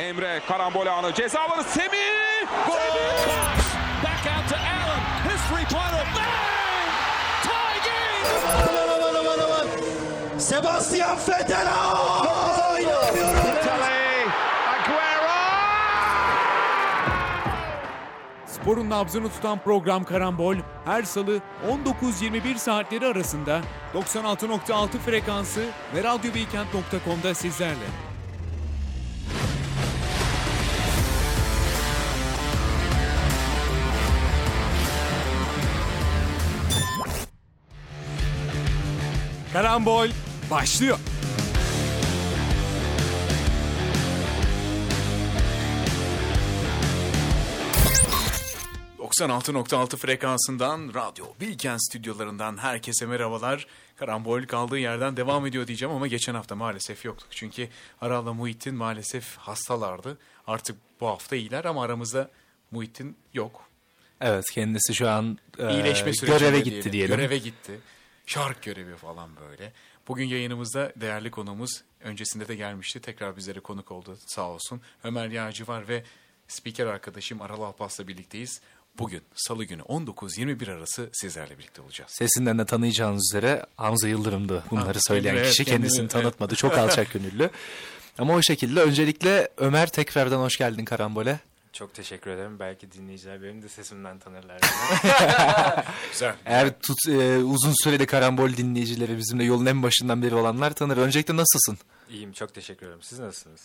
Emre karambol anı ceza alanı Semih. Gol! Back out to Allen. His three-pointer. Bang! Tie game! Aman aman aman aman. Sebastian Vettel. Sporun nabzını tutan program Karambol her salı 19-21 saatleri arasında 96.6 frekansı ve radyobeykent.com'da sizlerle. Karambol başlıyor. ...96.6 frekansından Radyo Bilken stüdyolarından herkese merhabalar. Karambol kaldığı yerden devam ediyor diyeceğim ama geçen hafta maalesef yoktuk. Çünkü Aral'la Muhittin maalesef hastalardı. Artık bu hafta iyiler ama aramızda Muhittin yok. Evet kendisi şu an e, göreve gitti diyelim. Göreve gitti. Şark görevi falan böyle. Bugün yayınımızda değerli konuğumuz öncesinde de gelmişti. Tekrar bizlere konuk oldu sağ olsun. Ömer Yağcı var ve spiker arkadaşım Aral Alpas'la birlikteyiz. Bugün salı günü 19-21 arası sizlerle birlikte olacağız. Sesinden de tanıyacağınız üzere Hamza Yıldırım'dı bunları Ha, söyleyen evet, kişi. kendini- Kendisini evet. tanıtmadı. Çok alçak gönüllü. Ama o şekilde öncelikle Ömer tekrardan hoş geldin Karambol'e. Çok teşekkür ederim. Belki dinleyiciler benim de sesimden tanırlar. Güzel. Eğer tut, e, uzun süreli Karambol dinleyicileri bizimle yolun en başından beri olanlar tanır. Öncelikle nasılsın? İyiyim, çok teşekkür ederim. Siz nasılsınız?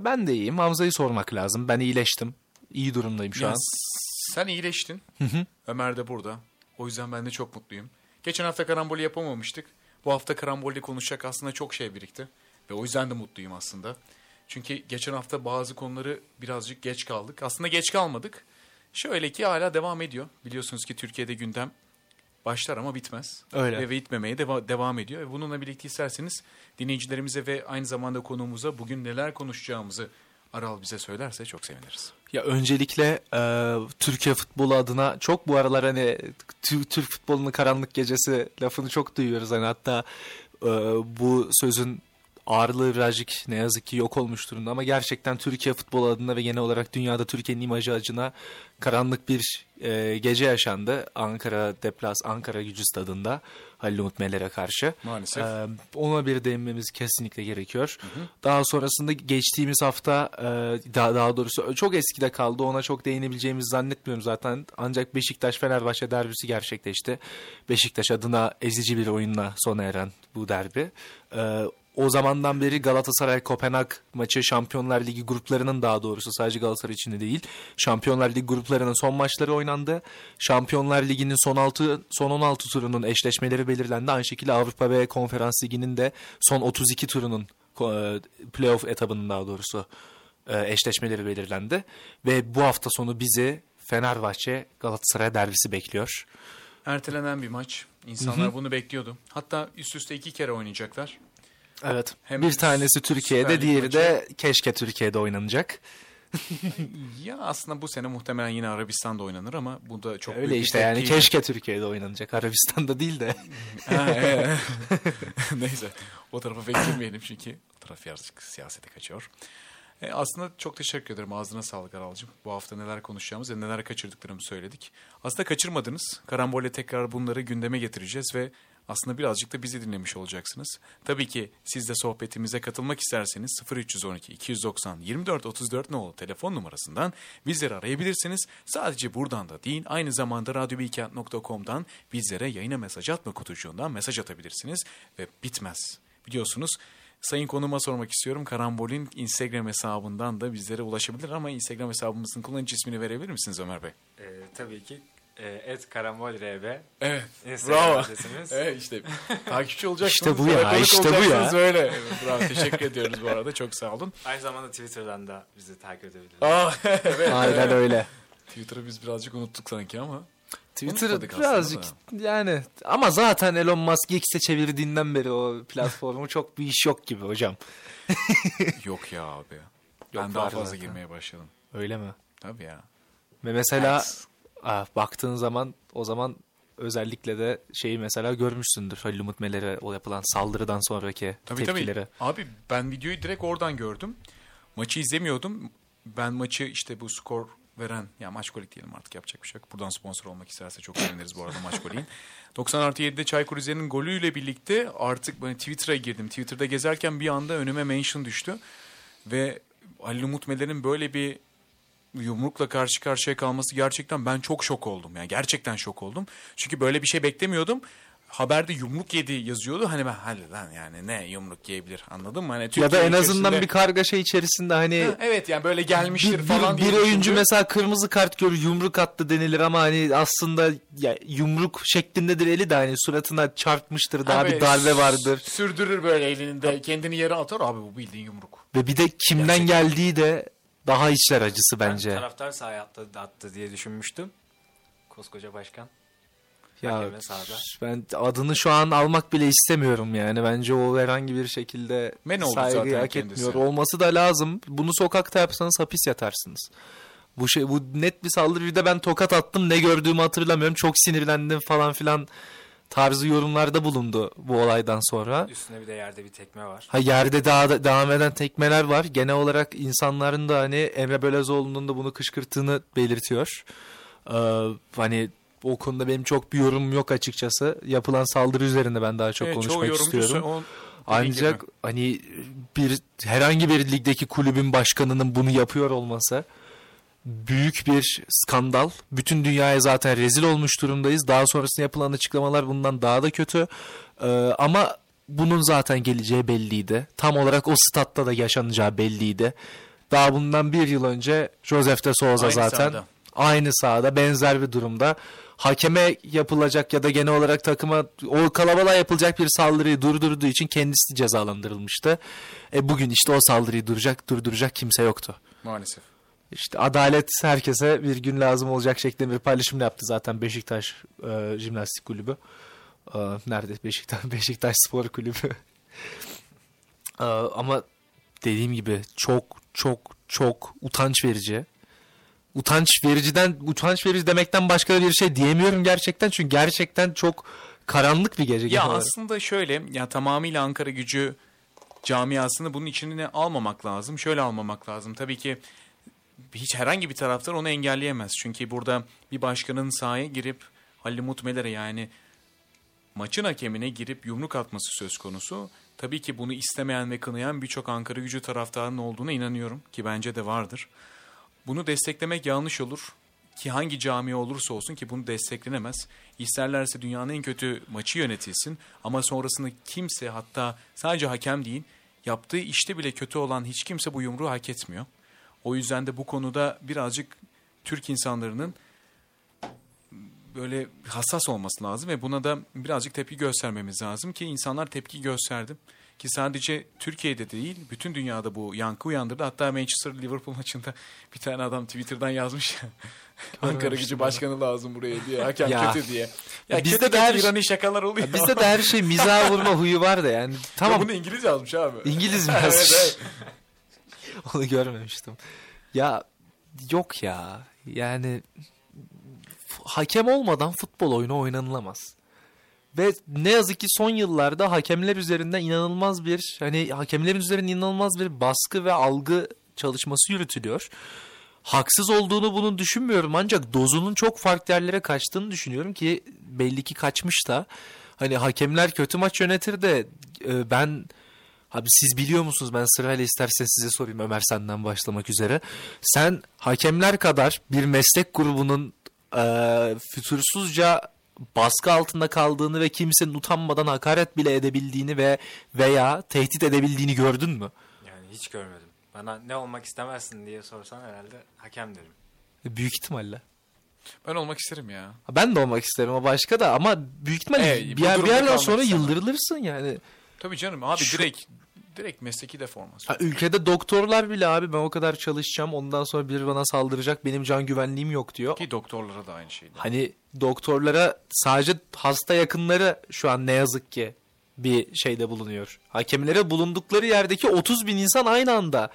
Ben de iyiyim. Hamza'yı sormak lazım. Ben iyileştim. İyi durumdayım şu Ya an. Sen iyileştin. Ömer de burada. O yüzden ben de çok mutluyum. Geçen hafta karambolü yapamamıştık. Bu hafta karambolü konuşacak aslında çok şey birikti. Ve o yüzden de mutluyum aslında. Çünkü geçen hafta bazı konuları birazcık geç kaldık. Aslında geç kalmadık. Şöyle ki hala devam ediyor. Biliyorsunuz ki Türkiye'de gündem başlar ama bitmez. Öyle. Ve bitmemeye deva- devam ediyor. Ve bununla birlikte isterseniz dinleyicilerimize ve aynı zamanda konuğumuza bugün neler konuşacağımızı Aral bize söylerse çok seviniriz. Ya öncelikle e, Türkiye futbolu adına çok bu aralar hani Tü- Türk futbolunun karanlık gecesi lafını çok duyuyoruz. Hani hatta e, bu sözün ağırlığı birazcık ne yazık ki yok olmuş durumda ama gerçekten Türkiye futbolu adına ve genel olarak dünyada Türkiye'nin imajı adına karanlık bir e, gece yaşandı. Ankara Deplas Ankara Gücü Stadı'nda Halil Umut Meler'e karşı. Maalesef. E, ona bir değinmemiz kesinlikle gerekiyor. Daha sonrasında geçtiğimiz hafta e, daha, daha doğrusu çok eskide kaldı. Ona çok değinebileceğimizi zannetmiyorum zaten. Ancak Beşiktaş-Fenerbahçe derbisi gerçekleşti. Beşiktaş adına ezici bir oyunla sona eren bu derbi. E, o zamandan beri Galatasaray Kopenhag maçı Şampiyonlar Ligi gruplarının daha doğrusu sadece Galatasaray için de değil. Şampiyonlar Ligi gruplarının son maçları oynandı. Şampiyonlar Ligi'nin son 6 son 16 turunun eşleşmeleri belirlendi. Aynı şekilde Avrupa ve Konferans Ligi'nin de son 32 turunun e, playoff etabının daha doğrusu e, eşleşmeleri belirlendi ve bu hafta sonu bizi Fenerbahçe Galatasaray derbisi bekliyor. Ertelenen bir maç. İnsanlar bunu bekliyordu. Hatta üst üste iki kere oynayacaklar. Evet. Hem bir tanesi Türkiye'de, diğeri maçı. de keşke Türkiye'de oynanacak. Ya aslında bu sene muhtemelen yine Arabistan'da oynanır ama bu da çok Öyle büyük bir işte yani tepki- keşke Türkiye'de oynanacak. Arabistan'da değil de. Ha. Neyse o tarafa pek girmeyelim çünkü o taraf birazcık siyasete kaçıyor. E, aslında çok teşekkür ederim. Ağzına sağlık Aralcığım. Bu hafta neler konuşacağımız ve neler kaçırdıklarımızı söyledik. Aslında kaçırmadınız. Karambol'le tekrar bunları gündeme getireceğiz ve aslında birazcık da bizi dinlemiş olacaksınız. Tabii ki siz de sohbetimize katılmak isterseniz 0312 290 24 34 nolu telefon numarasından bizleri arayabilirsiniz. Sadece buradan da değil aynı zamanda radyobilkent.com'dan bizlere yayına mesaj atma kutucuğundan mesaj atabilirsiniz ve bitmez. Biliyorsunuz Sayın konuma sormak istiyorum. Karambol'ün Instagram hesabından da bizlere ulaşabilir ama Instagram hesabımızın kullanıcı ismini verebilir misiniz Ömer Bey? Ee, tabii ki e, et karambolrb Evet. Instagram Bravo. adresimiz. Evet işte takipçi olacaksınız. İşte bu ya, işte bu ya. Böyle. Evet, bravo teşekkür ediyoruz bu arada çok sağ olun. Aynı zamanda Twitter'dan da bizi takip edebilirsiniz. Aa, evet. Aynen öyle. Twitter'ı biz birazcık unuttuk sanki ama. Twitter birazcık yani ama zaten Elon Musk X'e çevirdiğinden beri o platformu çok bir iş yok gibi hocam. Yok ya abi. Yok, ben daha fazla zaten. girmeye başladım. Öyle mi? Tabii ya. Ve mesela Thanks. Ah, baktığın zaman o zaman özellikle de şeyi mesela görmüşsündür Halil Umut Meler'e o yapılan saldırıdan sonraki Tabii tepkileri. tabii. Abi ben videoyu direkt oradan gördüm. Maçı izlemiyordum. Ben maçı işte bu skor veren ya maç kolik diyelim artık yapacak bir şey yok. Buradan sponsor olmak isterse çok seviniriz bu arada maç koliğin. 90 artı 7'de Çaykur Rize'nin golüyle birlikte artık ben Twitter'a girdim. Twitter'da gezerken bir anda önüme mention düştü. Ve Ali Umut Meler'in böyle bir yumrukla karşı karşıya kalması gerçekten ben çok şok oldum. Yani gerçekten şok oldum. Çünkü böyle bir şey beklemiyordum. Haberde yumruk yedi yazıyordu. Hani ben hadi lan yani ne yumruk yiyebilir anladın mı? Hani Ya da Türkiye en azından içerisinde- bir kargaşa içerisinde hani Ha, evet yani böyle gelmiştir bir, falan bir, bir oyuncu düşündü. mesela kırmızı kart görür yumruk attı denilir ama hani aslında ya, yumruk şeklindedir eli de hani suratına çarpmıştır daha Abi, bir darbe vardır. Sürdürür böyle elinde kendini yere atar abi bu bildiğin yumruk. Ve bir de kimden geldiği de daha içler acısı bence. Taraftar sahaya attı, attı diye düşünmüştüm. Koskoca başkan. Ya ben adını şu an almak bile istemiyorum yani. Bence o herhangi bir şekilde Men oldu saygıyı zaten hak kendisi. etmiyor. Olması da lazım. Bunu sokakta yapsanız hapis yatarsınız. Bu şey bu net bir saldırı. Bir de ben tokat attım ne gördüğümü hatırlamıyorum. Çok sinirlendim falan filan tarzı yorumlarda bulundu bu olaydan sonra. Üstüne bir de yerde bir tekme var. Ha yerde daha devam eden tekmeler var. Genel olarak insanların da hani Emre Belözoğlu'nun da bunu kışkırttığını belirtiyor. Ee, hani o konuda benim çok bir yorumum yok açıkçası. Yapılan saldırı üzerinde ben daha çok Evet, konuşmak istiyorum. Ancak gibi. hani bir herhangi bir ligdeki kulübün başkanının bunu yapıyor olması büyük bir skandal. Bütün dünyaya zaten rezil olmuş durumdayız. Daha sonrasında yapılan açıklamalar bundan daha da kötü. Ee, ama bunun zaten geleceği belliydi. Tam olarak o statta da yaşanacağı belliydi. Daha bundan bir yıl önce Josef de Souza Aynı zaten sahada. aynı sahada benzer bir durumda. Hakeme yapılacak ya da genel olarak takıma o kalabalığa yapılacak bir saldırıyı durdurduğu için kendisi cezalandırılmıştı. E bugün işte o saldırıyı duracak, durduracak kimse yoktu. Maalesef. İşte adalet herkese bir gün lazım olacak şeklinde bir paylaşım yaptı zaten Beşiktaş e, Jimnastik Kulübü. E, nerede Beşiktaş Beşiktaş Spor Kulübü. E, ama dediğim gibi çok çok çok utanç verici. Utanç vericiden utanç verici demekten başka bir şey diyemiyorum gerçekten çünkü gerçekten çok karanlık bir gece. Ya aslında şöyle ya tamamıyla Ankara gücü camiasını bunun içine almamak lazım. Şöyle almamak lazım. Tabii ki hiç herhangi bir taraftar onu engelleyemez. Çünkü burada bir başkanın sahaya girip Halil Umut Meler'e yani maçın hakemine girip yumruk atması söz konusu. Tabii ki bunu istemeyen ve kınayan birçok Ankara gücü taraftarının olduğuna inanıyorum ki bence de vardır. Bunu desteklemek yanlış olur ki hangi cami olursa olsun ki bunu desteklenemez. İsterlerse dünyanın en kötü maçı yönetilsin ama sonrasında kimse hatta sadece hakem değil yaptığı işte bile kötü olan hiç kimse bu yumruğu hak etmiyor. O yüzden de bu konuda birazcık Türk insanlarının böyle hassas olması lazım ve buna da birazcık tepki göstermemiz lazım ki insanlar tepki gösterdi. Ki sadece Türkiye'de değil bütün dünyada bu yankı uyandırdı. Hatta Manchester Liverpool maçında bir tane adam Twitter'dan yazmış ya. Ankara gücü başkanı lazım buraya diye. Hakem Ya. kötü diye. Ya Bizde de her- İran'ın şakalar oluyor. Ya bizde de her şey mizaha vurma huyu var da yani. Tamam. Tamam Bunu İngiliz yazmış abi. İngiliz mi evet, yazmış? evet. Onu görmemiştim. Ya yok ya. Yani hakem olmadan futbol oyunu oynanılamaz. Ve ne yazık ki son yıllarda hakemler üzerinden inanılmaz bir hani hakemlerin üzerinde inanılmaz bir baskı ve algı çalışması yürütülüyor. Haksız olduğunu bunu düşünmüyorum ancak dozunun çok farklı yerlere kaçtığını düşünüyorum ki belli ki kaçmış da. Hani hakemler kötü maç yönetir de e, ben Abi siz biliyor musunuz ben sırayla istersen size sorayım Ömer senden başlamak üzere. Sen hakemler kadar bir meslek grubunun e, fütursuzca baskı altında kaldığını ve kimsenin utanmadan hakaret bile edebildiğini ve veya tehdit edebildiğini gördün mü? Yani hiç görmedim. Bana ne olmak istemezsin diye sorsan herhalde hakem derim. Büyük ihtimalle. Ben olmak isterim ya. Ben de olmak isterim o başka da ama büyük ihtimalle Evet, bir, yer, bir yerden sonra istemem. yıldırılırsın yani. Tabii canım abi Şu- direkt direkt mesleki deformasyon. Ha, ülkede doktorlar bile abi ben o kadar çalışacağım ondan sonra biri bana saldıracak benim can güvenliğim yok diyor. Ki doktorlara da aynı şeydi. Hani doktorlara sadece hasta yakınları şu an ne yazık ki bir şeyde bulunuyor. Hakemlere bulundukları yerdeki 30 bin insan aynı anda.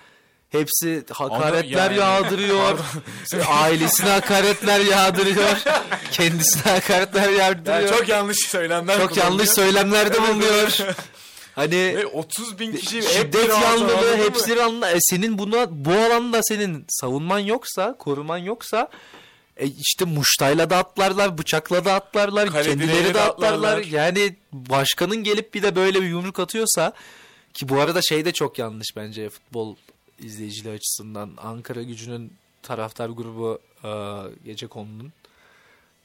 Hepsi hakaretler yani- yağdırıyor. ailesine hakaretler yağdırıyor. Kendisine hakaretler yağdırıyor. Yani çok yanlış söylemler Çok yanlış söylemlerde bulunuyor. Hani Ve 30 bin kişi şiddet yanlılığı anladın mı? hepsi anla. E senin buna bu alanda senin savunman yoksa, koruman yoksa e işte muştayla da atlarlar, bıçakla da atlarlar, Kale kendileri de atlarlar. atlarlar. Yani başkanın gelip bir de böyle bir yumruk atıyorsa ki bu arada şey de çok yanlış bence futbol izleyiciliği açısından. Ankara gücünün taraftar grubu e, gece konunun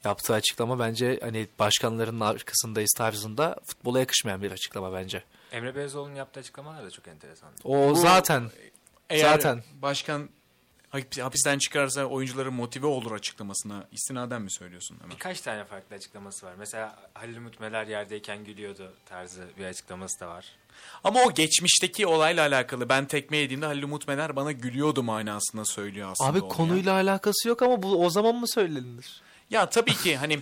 yaptığı açıklama bence hani başkanların arkasındayız tarzında futbola yakışmayan bir açıklama bence. Emre Belezoğlu'nun yaptığı açıklamalar da çok enteresan. O zaten Eğer Zaten. başkan hap- hapisten çıkarsa oyuncuları motive olur açıklamasına istinaden mi söylüyorsun Ömer? Birkaç tane farklı açıklaması var. Mesela Halil Umut Meler yerdeyken gülüyordu tarzı bir açıklaması da var. Ama o geçmişteki olayla alakalı. Ben tekme yediğimde Halil Umut Mener bana gülüyordu manasında söylüyor aslında. Abi onu ya. konuyla alakası yok ama bu o zaman mı söylenir? Ya tabii ki hani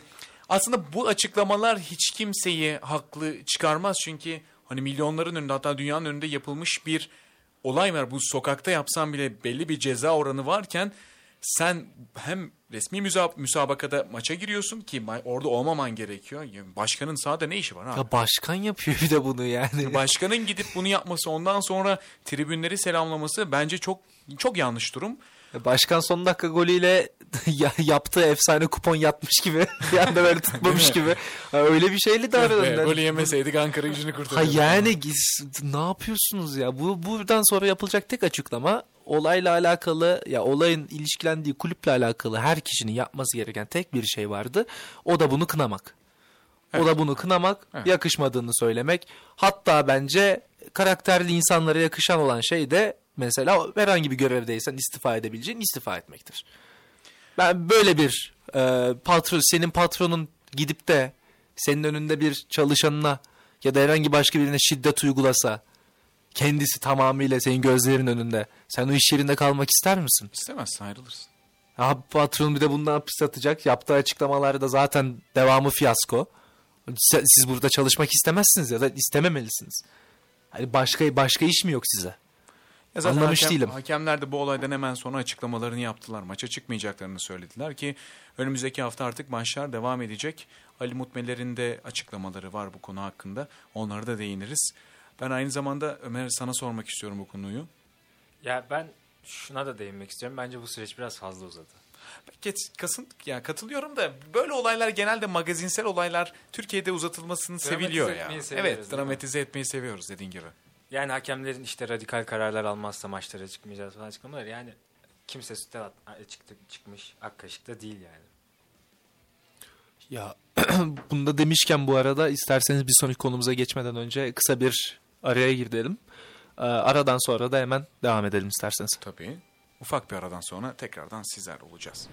aslında bu açıklamalar hiç kimseyi haklı çıkarmaz. Çünkü hani milyonların önünde hatta dünyanın önünde yapılmış bir olay var. Bu sokakta yapsan bile belli bir ceza oranı varken sen hem resmi müsa- müsabakada maça giriyorsun ki orada olmaman gerekiyor. Yani başkanın sahada ne işi var abi? Ya başkan yapıyor bir de bunu yani. Başkanın gidip bunu yapması ondan sonra tribünleri selamlaması bence çok çok yanlış durum. Başkan son dakika golüyle ya- yaptığı efsane kupon yatmış gibi. Bir anda böyle tutmamış gibi. Ha, öyle bir şeyle davranıyor. golü yemeseydik Ankara gücünü Ha kurtarırdık. yani ne yapıyorsunuz ya? Bu buradan sonra yapılacak tek açıklama olayla alakalı ya olayın ilişkilendiği kulüple alakalı her kişinin yapması gereken tek bir şey vardı. O da bunu kınamak. O da bunu kınamak, yakışmadığını söylemek. Hatta bence karakterli insanlara yakışan olan şey de mesela herhangi bir görevdeysen istifa edebileceğin istifa etmektir. Ben böyle bir e, patron senin patronun gidip de senin önünde bir çalışanına ya da herhangi başka birine şiddet uygulasa kendisi tamamıyla senin gözlerin önünde sen o iş yerinde kalmak ister misin? İstemezsin ayrılırsın. Ha patron bir de bundan hapis atacak. Yaptığı açıklamalarda zaten devamı fiyasko. Siz burada çalışmak istemezsiniz ya da istememelisiniz. Hani başka başka iş mi yok size? Ya zaten Anlamış hakem- değilim. Hakemler de bu olaydan hemen sonra açıklamalarını yaptılar. Maça çıkmayacaklarını söylediler ki önümüzdeki hafta artık maçlar devam edecek. Ali Mutmeler'in de açıklamaları var bu konu hakkında. Onlara da değiniriz. Ben aynı zamanda Ömer sana sormak istiyorum bu konuyu. Ya ben şuna da değinmek istiyorum. Bence bu süreç biraz fazla uzadı. Geç, kasın, ya katılıyorum da böyle olaylar genelde magazinsel olaylar Türkiye'de uzatılmasını Dramatize seviliyor ya. seviyoruz, Evet, dramatize etmeyi seviyoruz dediğin gibi. Yani hakemlerin işte radikal kararlar almazsa maçlara çıkmayacağız falan açıklamalar. Yani kimse sütte at- çıktı, çıkmış ak kaşıkta değil yani. Ya bunda demişken bu arada isterseniz bir sonraki konumuza geçmeden önce kısa bir araya girelim. Ee, aradan sonra da hemen devam edelim isterseniz. Tabii. Ufak bir aradan sonra tekrardan sizler olacağız.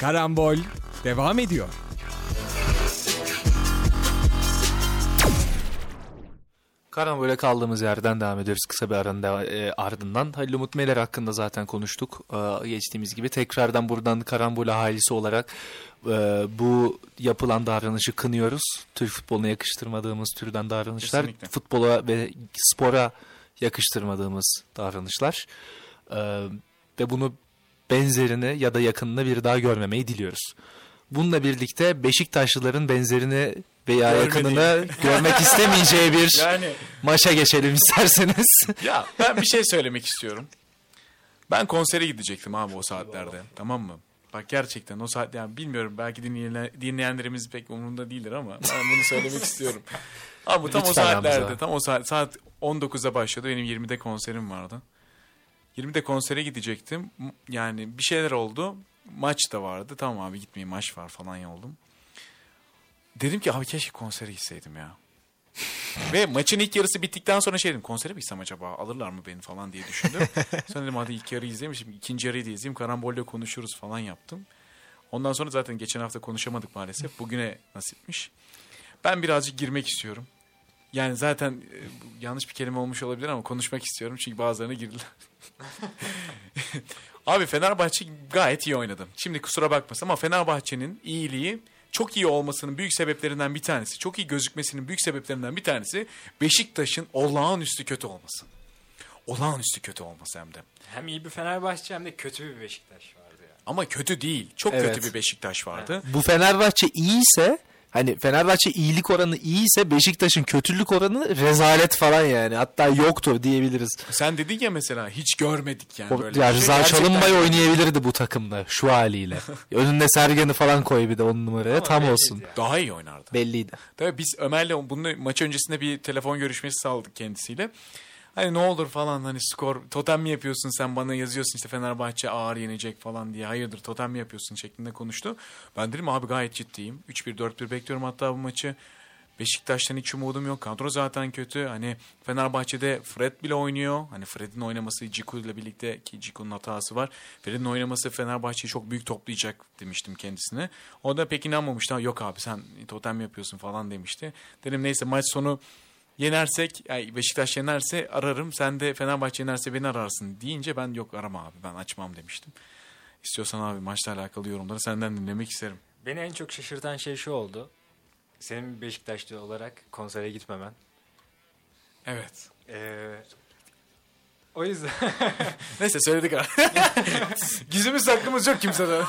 Karambol devam ediyor. Karambol'e kaldığımız yerden devam ediyoruz kısa bir aranın deva- e, ardından. Halil Umut Meler hakkında zaten konuştuk. Ee, geçtiğimiz gibi tekrardan buradan Karambol ahalisi olarak e, bu yapılan davranışı kınıyoruz. Türk futboluna yakıştırmadığımız türden davranışlar. Kesinlikle. Futbola ve spora yakıştırmadığımız davranışlar. Ve bunu benzerini ya da yakınını bir daha görmemeyi diliyoruz. Bununla birlikte Beşiktaşlıların benzerini veya yakınını görmek istemeyeceği bir Yani maça geçelim isterseniz. Ya ben bir şey söylemek istiyorum. Ben konsere gidecektim abi o saatlerde. Tamam mı? Bak gerçekten o saat yani bilmiyorum belki dinleyen, dinleyenlerimiz pek umurunda değildir ama ben bunu söylemek istiyorum. Abi tam o Lütfen saatlerde Hamza. tam o saat saat 19'da başladı benim 20'de konserim vardı. 20'de konsere gidecektim. Yani bir şeyler oldu. Maç da vardı. Tamam abi gitmeyeyim maç var falan oldum. Dedim ki abi keşke konsere gitseydim ya. Ve maçın ilk yarısı bittikten sonra şey dedim konsere mi gitsem acaba alırlar mı beni falan diye düşündüm. sonra dedim hadi ilk yarıyı izleyeyim şimdi ikinci yarıyı da izleyeyim karambolle konuşuruz falan yaptım. Ondan sonra zaten geçen hafta konuşamadık maalesef. Bugüne nasipmiş. Ben birazcık girmek istiyorum. Yani zaten e, yanlış bir kelime olmuş olabilir ama konuşmak istiyorum çünkü bazılarına girdiler. Abi Fenerbahçe gayet iyi oynadı. Şimdi kusura bakmasın ama Fenerbahçe'nin iyiliği çok iyi olmasının büyük sebeplerinden bir tanesi, çok iyi gözükmesinin büyük sebeplerinden bir tanesi Beşiktaş'ın olağanüstü kötü olması. Olağanüstü kötü olması hem de. Hem iyi bir Fenerbahçe hem de kötü bir Beşiktaş vardı ya. Ama kötü değil. Çok Evet. kötü bir Beşiktaş vardı. Bu Fenerbahçe iyiyse Hani Fenerbahçe iyilik oranı iyiyse Beşiktaş'ın kötülük oranı rezalet falan yani. Hatta yoktur diyebiliriz. Sen dedin ya mesela hiç görmedik yani O, böyle. ya şey. Rıza Gerçekten Çalınbay oynayabilirdi bu takımda şu haliyle. Önünde Sergen'i falan koy bir de on numaraya Ama tam olsun. ya. Daha iyi oynardı. Belliydi. Tabii biz Ömer'le bunu maç öncesinde bir telefon görüşmesi sağladık kendisiyle. Hani ne olur falan hani skor totem mi yapıyorsun sen bana yazıyorsun işte Fenerbahçe ağır yenecek falan diye. Hayırdır totem mi yapıyorsun şeklinde konuştu. Ben dedim abi gayet ciddiyim. 3-1 4-1 bekliyorum hatta bu maçı. Beşiktaş'tan hiç umudum yok. Kadro zaten kötü. Hani Fenerbahçe'de Fred bile oynuyor. Hani Fred'in oynaması Ciku ile birlikte ki Ciku'nun hatası var. Fred'in oynaması Fenerbahçe'yi çok büyük toplayacak demiştim kendisine. O da pek inanmamıştı. Yok abi sen totem yapıyorsun falan demişti. Dedim neyse maç sonu yenersek yani Beşiktaş yenerse ararım. Sen de Fenerbahçe yenerse beni ararsın deyince ben yok arama abi ben açmam demiştim. İstiyorsan abi maçla alakalı yorumları senden dinlemek isterim. Beni en çok şaşırtan şey şu oldu. Senin Beşiktaşlı olarak konsere gitmemen. Evet. Ee, o yüzden Neyse söyledik abi. Gizimiz saklımız yok kimseden.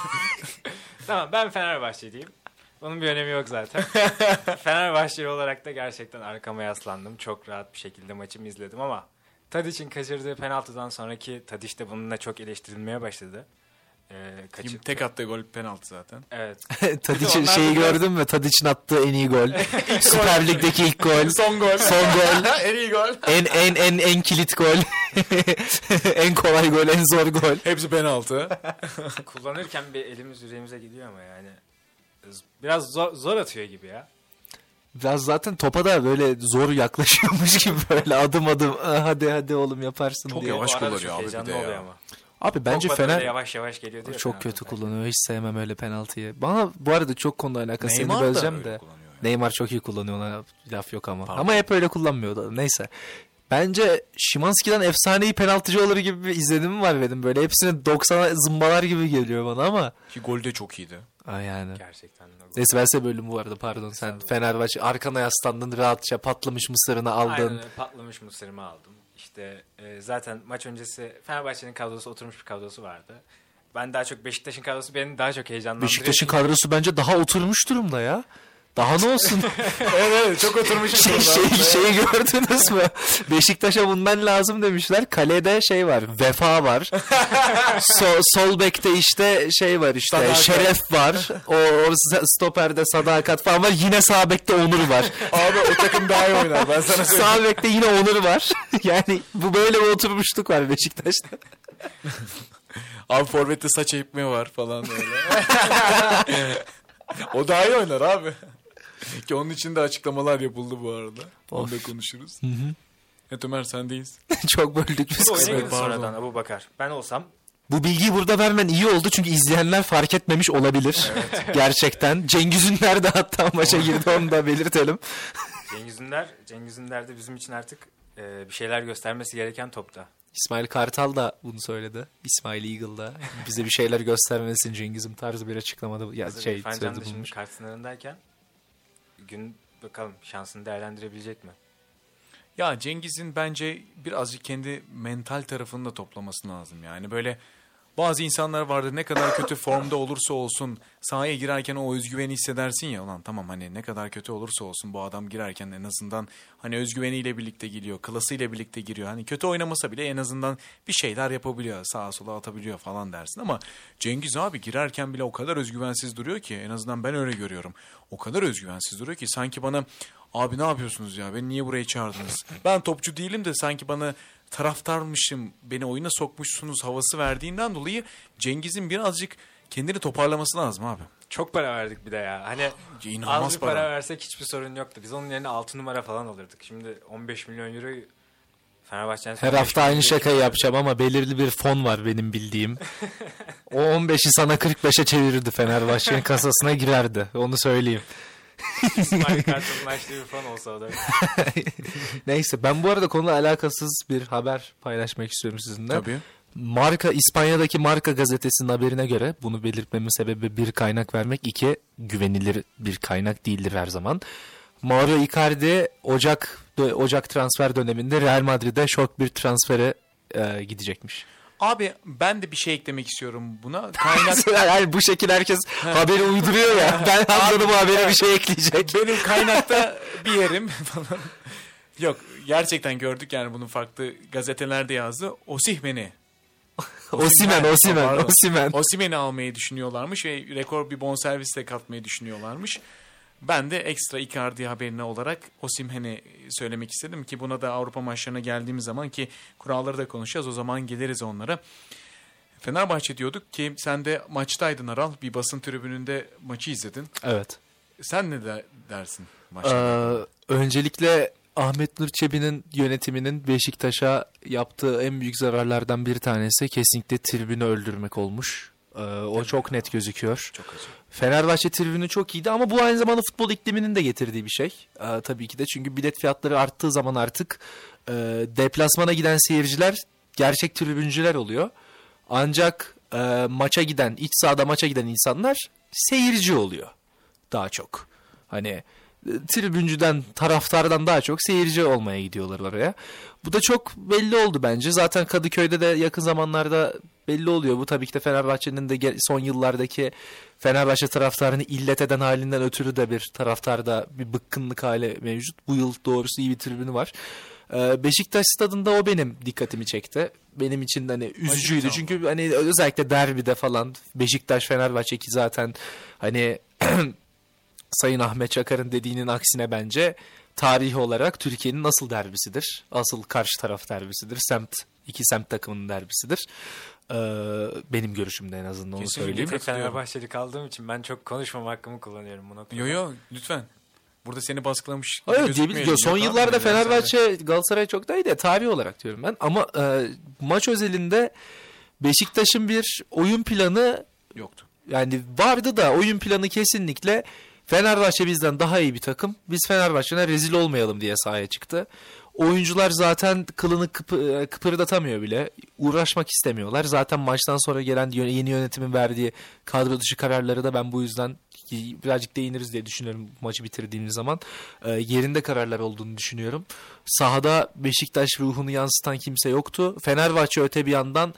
tamam ben Fenerbahçeliyim. Bunun bir önemi yok zaten. Fenerbahçeli olarak da gerçekten arkama yaslandım. Çok rahat bir şekilde maçımı izledim ama Tadic'in kaçırdığı penaltıdan sonraki Tadic de bununla çok eleştirilmeye başladı. Ee, kaçır... Kim tek attığı gol penaltı zaten. Evet. Tadiç'in şeyi biraz- gördün mü? Tadiç'in attığı en iyi gol. Süper Lig'deki ilk gol. Son gol. Son gol. en iyi gol. En en en en kilit gol. en kolay gol, en zor gol. Hepsi penaltı. Kullanırken bir elimiz yüreğimize gidiyor ama yani biraz zor, zor atıyor gibi ya. Biraz zaten topa da böyle zor yaklaşıyormuş gibi böyle adım adım "Ah, hadi hadi oğlum yaparsın Çok diye. yavaş O arada kullanıyor çok abi bir de ya. ama. Abi bence Pogba Fener yavaş yavaş geliyor diyor. çok kötü kullanıyor. Hiç sevmem öyle penaltıyı. Bana bu arada çok konuyla alakalı seni Neymar da böleceğim de. yani. Neymar çok iyi kullanıyor ona laf yok ama. Pardon. Ama hep öyle kullanmıyordu. Neyse. Bence Şimanski'den efsanevi penaltıcıları gibi bir izlenimim var benim. Böyle hepsini 90'a zımbalar gibi geliyor bana ama. Ki gol de çok iyiydi. Ay yani. Gerçekten. de. Neyse ben size bölüm bu arada pardon. Sen Fenerbahçe arkana yaslandın rahatça patlamış mısırını Aynen aldın. öyle patlamış mısırımı aldım. İşte e, zaten maç öncesi Fenerbahçe'nin kadrosu oturmuş bir kadrosu vardı. Ben daha çok Beşiktaş'ın kadrosu beni daha çok heyecanlandırıyor. Beşiktaş'ın kadrosu bence daha oturmuş durumda ya. Daha ne olsun? evet evet çok oturmuş. şey, şey, şeyi gördünüz mü? Beşiktaş'a bundan lazım demişler. Kalede şey var. Vefa var. so, sol bekte işte şey var işte. Sadakat. Şeref var. O, o stoperde sadakat falan var. Yine sağ bekte Onur var. Abi o takım daha iyi oynar ben sana söyleyeyim. sağ bekte yine Onur var. yani bu böyle bir oturmuşluk var Beşiktaş'ta. Abi forvette saç ekme var falan böyle. o daha iyi oynar abi. Ki onun için de açıklamalar yapıldı bu arada. Onu da konuşuruz. Evet Ömer sendeyiz. Çok böldük biz Oyuna kısmet. girdi sonradan Abu Bakar. Ben olsam Bu bilgiyi burada vermen iyi oldu çünkü izleyenler fark etmemiş olabilir. Gerçekten. Cengiz Ünler de hatta maça girdi onu da belirtelim. Cengiz Ünder, Cengiz Ünder de bizim için artık e, bir şeyler göstermesi gereken topta. İsmail Kartal da bunu söyledi. İsmail Eagle da bize bir şeyler göstermesin Cengiz'im tarzı bir açıklamada ya Hazır şey söyledi da şimdi bulmuş. kart sınırındayken gün bakalım şansını değerlendirebilecek mi? Ya Cengiz'in bence birazcık kendi mental tarafını da toplaması lazım. Yani böyle bazı insanlar vardır ne kadar kötü formda olursa olsun sahaya girerken o özgüveni hissedersin ya ulan tamam hani ne kadar kötü olursa olsun bu adam girerken en azından hani özgüveniyle birlikte giriyor, klasıyla birlikte giriyor. Hani kötü oynamasa bile en azından bir şeyler yapabiliyor, sağa sola atabiliyor falan dersin ama Cengiz abi girerken bile o kadar özgüvensiz duruyor ki en azından ben öyle görüyorum. O kadar özgüvensiz duruyor ki sanki bana Abi ne yapıyorsunuz ya? Beni niye buraya çağırdınız? Ben topçu değilim de sanki bana taraftarmışım, beni oyuna sokmuşsunuz havası verdiğinden dolayı Cengiz'in birazcık kendini toparlaması lazım abi. Çok para verdik bir de ya. Hani İnanılmaz az bir para. para. versek hiçbir sorun yoktu. Biz onun yerine 6 numara falan alırdık. Şimdi 15 milyon euro Fenerbahçe'nin Her hafta aynı şakayı yapacağım ama belirli bir fon var benim bildiğim. O 15'i sana 45'e çevirirdi Fenerbahçe'nin kasasına girerdi. Onu söyleyeyim. İsmail Kartal'ın bir fon olsa o da. Neyse ben bu arada konuyla alakasız bir haber paylaşmak istiyorum sizinle. Tabii. Marka İspanya'daki Marka gazetesinin haberine göre bunu belirtmemin sebebi bir kaynak vermek, iki güvenilir bir kaynak değildir her zaman. Mauro Icardi Ocak Ocak transfer döneminde Real Madrid'e şok bir transfere e, gidecekmiş. Abi ben de bir şey eklemek istiyorum buna. Kaynak yani bu şekil herkes haberi uyduruyor ya. Ben anladım bu habere bir şey ekleyecek. benim kaynakta bir yerim falan. Yok gerçekten gördük yani bunun farklı gazetelerde yazdı. Osihmen'i. Osimen, Osimen. Osimen. Osimhen'i almayı düşünüyorlarmış ve rekor bir bonservis de katmayı düşünüyorlarmış. Ben de ekstra Icardi haberine olarak Osimhen'i söylemek istedim ki buna da Avrupa maçlarına geldiğimiz zaman ki kuralları da konuşacağız o zaman geliriz onlara. Fenerbahçe diyorduk ki sen de maçtaydın Aral bir basın tribününde maçı izledin. Evet. Sen ne de- dersin maçta? Ee, öncelikle Ahmet Nur Çebi'nin yönetiminin Beşiktaş'a yaptığı en büyük zararlardan bir tanesi kesinlikle tribünü öldürmek olmuş. Ee, o çok net gözüküyor. Çok acı. Fenerbahçe tribünü çok iyiydi ama bu aynı zamanda futbol ikliminin de getirdiği bir şey. Ee, tabii ki de çünkü bilet fiyatları arttığı zaman artık e, deplasmana giden seyirciler gerçek tribüncüler oluyor. Ancak e, maça giden, iç sahada maça giden insanlar seyirci oluyor daha çok. Hani e, tribüncüden, taraftardan daha çok seyirci olmaya gidiyorlar oraya. Bu da çok belli oldu bence. Zaten Kadıköy'de de yakın zamanlarda belli oluyor. Bu tabii ki de Fenerbahçe'nin de son yıllardaki Fenerbahçe taraftarını illet eden halinden ötürü de bir taraftarda bir bıkkınlık hali mevcut. Bu yıl doğrusu iyi bir tribünü var. Ee, Beşiktaş stadında o benim dikkatimi çekti. Benim için hani üzücüydü. Çünkü hani özellikle derbide falan Beşiktaş Fenerbahçe ki zaten hani Sayın Ahmet Çakar'ın dediğinin aksine bence tarihi olarak Türkiye'nin asıl derbisidir. Asıl karşı taraf derbisidir. Semt, iki semt takımının derbisidir. Ee, benim görüşümde en azından onu Kesinlikle. söyleyeyim. Katılıyorum. Fenerbahçeli kaldığım için ben çok konuşmama hakkımı kullanıyorum bu noktada. Yo yo lütfen. Burada seni baskılamış gibi Hayır diyebiliriz. Son Yok yıllarda. Fenerbahçe Galatasaray çok daha iyi de tarih olarak diyorum ben. Ama e, maç özelinde Beşiktaş'ın bir oyun planı Yoktu. yani vardı da oyun planı kesinlikle Fenerbahçe bizden daha iyi bir takım. Biz Fenerbahçe'ne rezil olmayalım diye sahaya çıktı. Oyuncular zaten kılını kıpı- e, kıpırdatamıyor bile. Uğraşmak istemiyorlar. Zaten maçtan sonra gelen yeni yönetimin verdiği kadro dışı kararları da ben bu yüzden birazcık değiniriz diye düşünüyorum maçı bitirdiğimiz zaman. E, yerinde kararlar olduğunu düşünüyorum. Sahada Beşiktaş ruhunu yansıtan kimse yoktu. Fenerbahçe öte bir yandan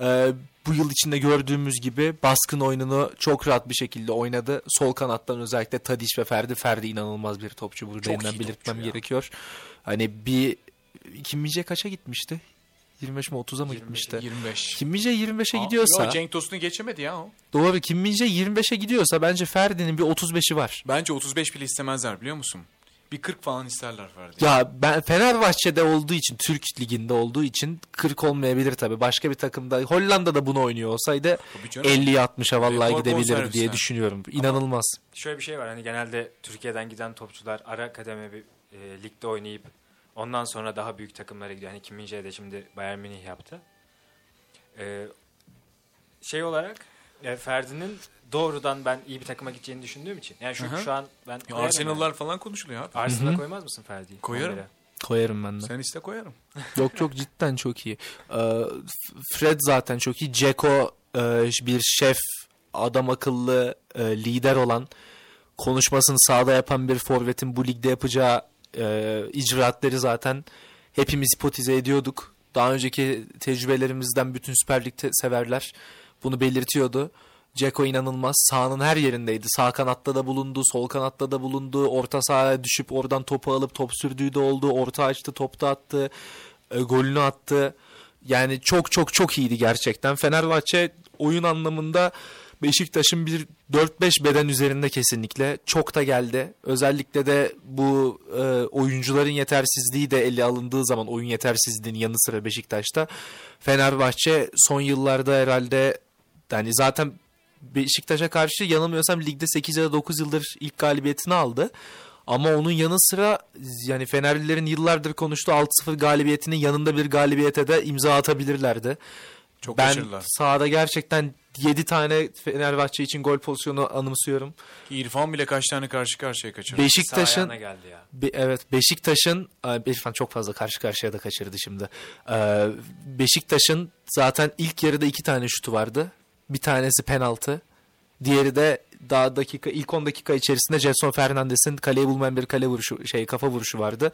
ee, bu yıl içinde gördüğümüz gibi baskın oyununu çok rahat bir şekilde oynadı. Sol kanattan özellikle Tadiş ve Ferdi. Ferdi inanılmaz bir topçu. Burada Çok yeniden belirtmem ya. gerekiyor. Hani bir Kim Min-jae kaça gitmişti? 25 mi 30'a mı gitmişti? 25. Kim Min-jae 25'e Aa, gidiyorsa Yo, Cenk Tosun'u geçemedi ya o. doğru Kim Min-jae 25'e gidiyorsa bence Ferdi'nin bir 35'i var. Bence 35 bile istemezler biliyor musun? Bir 40 falan isterler Ferdi. Ya ben Fenerbahçe'de olduğu için Türk liginde olduğu için 40 olmayabilir tabii. Başka bir takımda Hollanda'da bunu oynuyor olsaydı Tabii canım. 50'ye 60'a vallahi Rekor gidebilirdi diye yani. düşünüyorum. İnanılmaz. Şöyle bir şey var hani genelde Türkiye'den giden topçular ara kademe bir e, ligde oynayıp ondan sonra daha büyük takımlara gidiyor. Hani Kim de şimdi Bayern Münih yaptı. E, şey olarak e, Ferdi'nin doğrudan ben iyi bir takıma gideceğini düşündüğüm için. Yani şu, Hı hı. şu an ben Ya Arsenal'lar yani. falan konuşuluyor abi. Arsenal'a koymaz mısın Ferdi'yi? Koyarım. Onlara. Koyarım ben de. Sen iste koyarım. Yok yok cidden çok iyi. Ee, Fred zaten çok iyi. Ceko e, bir şef, adam akıllı, e, lider olan, konuşmasını sahada yapan bir forvetin bu ligde yapacağı e, icraatleri zaten hepimiz hipotize ediyorduk. Daha önceki tecrübelerimizden bütün Süper Lig severler bunu belirtiyordu. Ceko inanılmaz. Sahanın her yerindeydi. Sağ kanatta da bulundu, sol kanatta da bulundu. Orta sahaya düşüp oradan topu alıp top sürdüğü de oldu. Orta açtı, top da attı. E, golünü attı. Yani çok çok çok iyiydi gerçekten. Fenerbahçe oyun anlamında Beşiktaş'ın bir 4-5 beden üzerinde kesinlikle. Çok da geldi. Özellikle de bu e, oyuncuların yetersizliği de ele alındığı zaman oyun yetersizliğinin yanı sıra Beşiktaş'ta Fenerbahçe son yıllarda herhalde yani zaten Beşiktaş'a karşı yanılmıyorsam ligde 8 ya da 9 yıldır ilk galibiyetini aldı. Ama onun yanı sıra yani Fenerlilerin yıllardır konuştuğu 6-0 galibiyetinin yanında bir galibiyete de imza atabilirlerdi. Çok ben kaçırdılar. sahada gerçekten 7 tane Fenerbahçe için gol pozisyonu anımsıyorum. İrfan bile kaç tane karşı karşıya kaçırdı. Beşiktaş'ın geldi ya. Be- evet Beşiktaş'ın İrfan çok fazla karşı karşıya da kaçırdı şimdi. Ee, Beşiktaş'ın zaten ilk yarıda iki tane şutu vardı. Bir tanesi penaltı. Diğeri de daha dakika ilk 10 dakika içerisinde Jetson Fernandes'in kaleye bulmayan bir kale vuruşu şey kafa vuruşu vardı.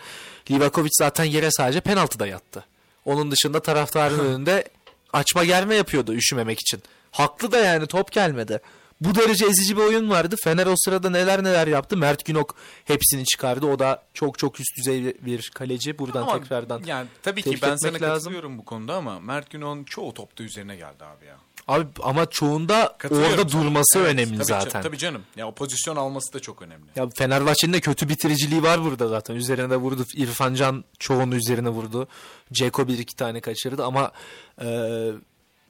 Livakovic zaten yere sadece penaltıda yattı. Onun dışında taraftarın önünde açma germe yapıyordu üşümemek için. Haklı da yani top gelmedi. Bu derece ezici bir oyun vardı. Fener o sırada neler neler yaptı. Mert Günok hepsini çıkardı. O da çok çok üst düzey bir kaleci. Buradan Ama tekrardan yani tabii ki ben sana lazım. katılıyorum bu konuda ama Mert Günok'un çoğu topta üzerine geldi abi ya. Abi ama çoğunda orada durması Evet, önemli tabii zaten. Tabii canım. Ya o pozisyon alması da çok önemli. Ya Fenerbahçe'nin de kötü bitiriciliği var burada zaten. Üzerine de vurdu. İrfan Can çoğunu üzerine vurdu. Ceko bir iki tane kaçırdı ama e,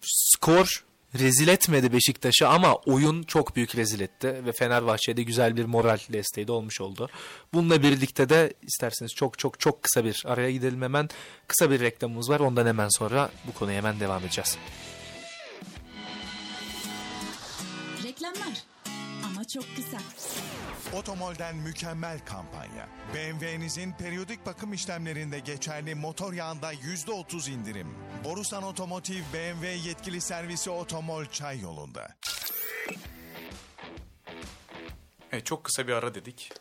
skor rezil etmedi Beşiktaş'ı ama oyun çok büyük rezil etti ve Fenerbahçe'de güzel bir moral desteği de olmuş oldu. Bununla birlikte de isterseniz çok çok çok kısa bir araya gidelim hemen. Kısa bir reklamımız var. Ondan hemen sonra bu konuya hemen devam edeceğiz. Çok kısa. Otomol'den mükemmel kampanya. BMW'nizin periyodik bakım işlemlerinde geçerli motor yağında %30 indirim. Borusan Otomotiv BMW yetkili servisi Otomol Çay yolunda. Evet çok kısa bir ara dedik.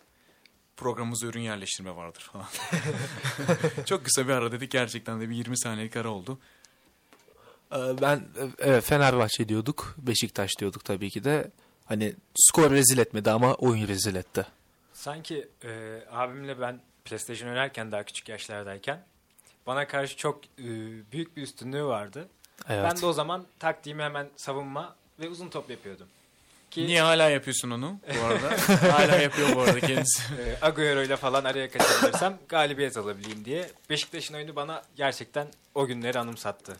Programımızda ürün yerleştirme vardır falan. çok kısa bir ara dedik. Gerçekten de bir 20 saniyelik ara oldu. Ee, Ben e, evet Fenerbahçe diyorduk. Beşiktaş diyorduk tabii ki de. Hani skor rezil etmedi ama oyun rezil etti. Sanki e, abimle ben PlayStation oynarken daha küçük yaşlardayken bana karşı çok e, büyük bir üstünlüğü vardı. Evet. Ben de o zaman taktiğimi hemen savunma ve uzun top yapıyordum. Ki Niye hala yapıyorsun onu bu arada? hala yapıyor bu arada kendisi. e, Agüero ile falan araya kaçabilirsem galibiyet alabileyim diye. Beşiktaş'ın oyunu bana gerçekten o günleri anımsattı.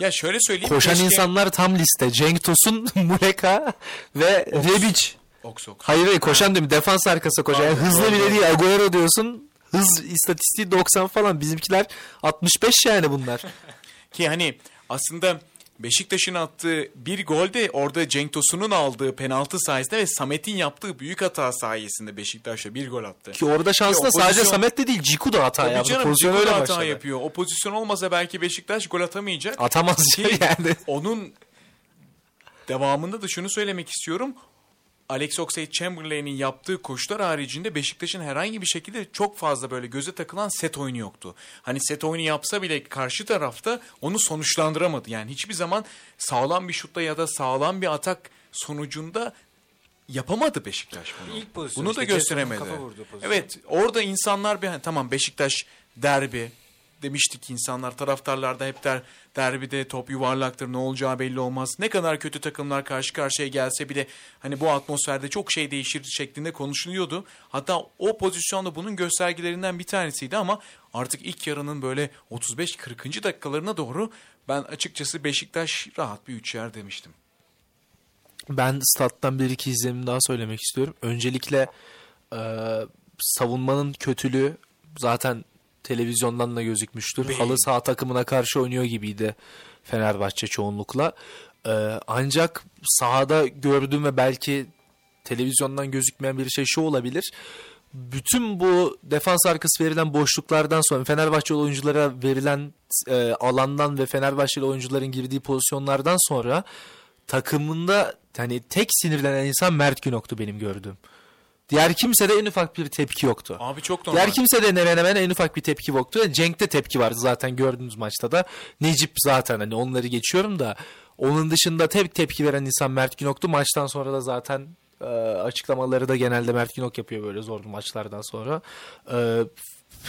Ya şöyle söyleyeyim. Koşan keşke- insanlar tam liste. Cenk Tosun, Muleka ve Rebic. Oksok. Hayır hayır koşan değil mi? Defans arkası koşan. Yani hızlı doğru, bile değil. Agüero diyorsun. Hız istatistiği 90 falan. Bizimkiler 65 yani bunlar. Ki hani aslında Beşiktaş'ın attığı bir gol de orada Cenk Tosun'un aldığı penaltı sayesinde ve Samet'in yaptığı büyük hata sayesinde Beşiktaş'a bir gol attı. Ki orada şanslı o sadece pozisyon- Samet de değil. Ciku da hata Tabii yaptı. canım Pozisyon Ciku da öyle hata başladı. yapıyor. O pozisyon olmasa belki Beşiktaş gol atamayacak. Atamaz Ki yani. onun devamında da şunu söylemek istiyorum. Alex Oxlade-Chamberlain'in yaptığı koşular haricinde Beşiktaş'ın herhangi bir şekilde çok fazla böyle göze takılan set oyunu yoktu. Hani set oyunu yapsa bile karşı tarafta onu sonuçlandıramadı. Yani hiçbir zaman sağlam bir şutla ya da sağlam bir atak sonucunda yapamadı Beşiktaş bunu. İlk pozisyon bunu da işte, gösteremedi. Vurduğu pozisyon. Evet orada insanlar bir tamam Beşiktaş derbi demiştik insanlar taraftarlar da hep der derbide top yuvarlaktır ne olacağı belli olmaz. Ne kadar kötü takımlar karşı karşıya gelse bile hani bu atmosferde çok şey değişir şeklinde konuşuluyordu. Hatta o pozisyonda bunun göstergelerinden bir tanesiydi ama artık ilk yarının böyle 35-40. dakikalarına doğru ben açıkçası Beşiktaş rahat bir 3 yer demiştim. Ben stat'tan bir iki izlenimi daha söylemek istiyorum. Öncelikle e, savunmanın kötülüğü zaten televizyondan da gözükmüştür. Halı saha takımına karşı oynuyor gibiydi Fenerbahçe çoğunlukla. E, ancak sahada gördüğüm ve belki televizyondan gözükmeyen bir şey şu olabilir. Bütün bu defans arkası verilen boşluklardan sonra Fenerbahçeli oyunculara verilen e, alandan ve Fenerbahçeli oyuncuların girdiği pozisyonlardan sonra takımında hani tek sinirlenen insan Mert Günok'tu benim gördüğüm. Diğer kimse de en ufak bir tepki yoktu. Abi çok normal. Diğer kimse de hemen hemen en ufak bir tepki yoktu. Cenk'te tepki vardı zaten gördüğünüz maçta da. Necip zaten hani onları geçiyorum da. Onun dışında tek tepki veren insan Mert Günok'tu. Maçtan sonra da zaten e, açıklamaları da genelde Mert Günok yapıyor böyle zor maçlardan sonra. E,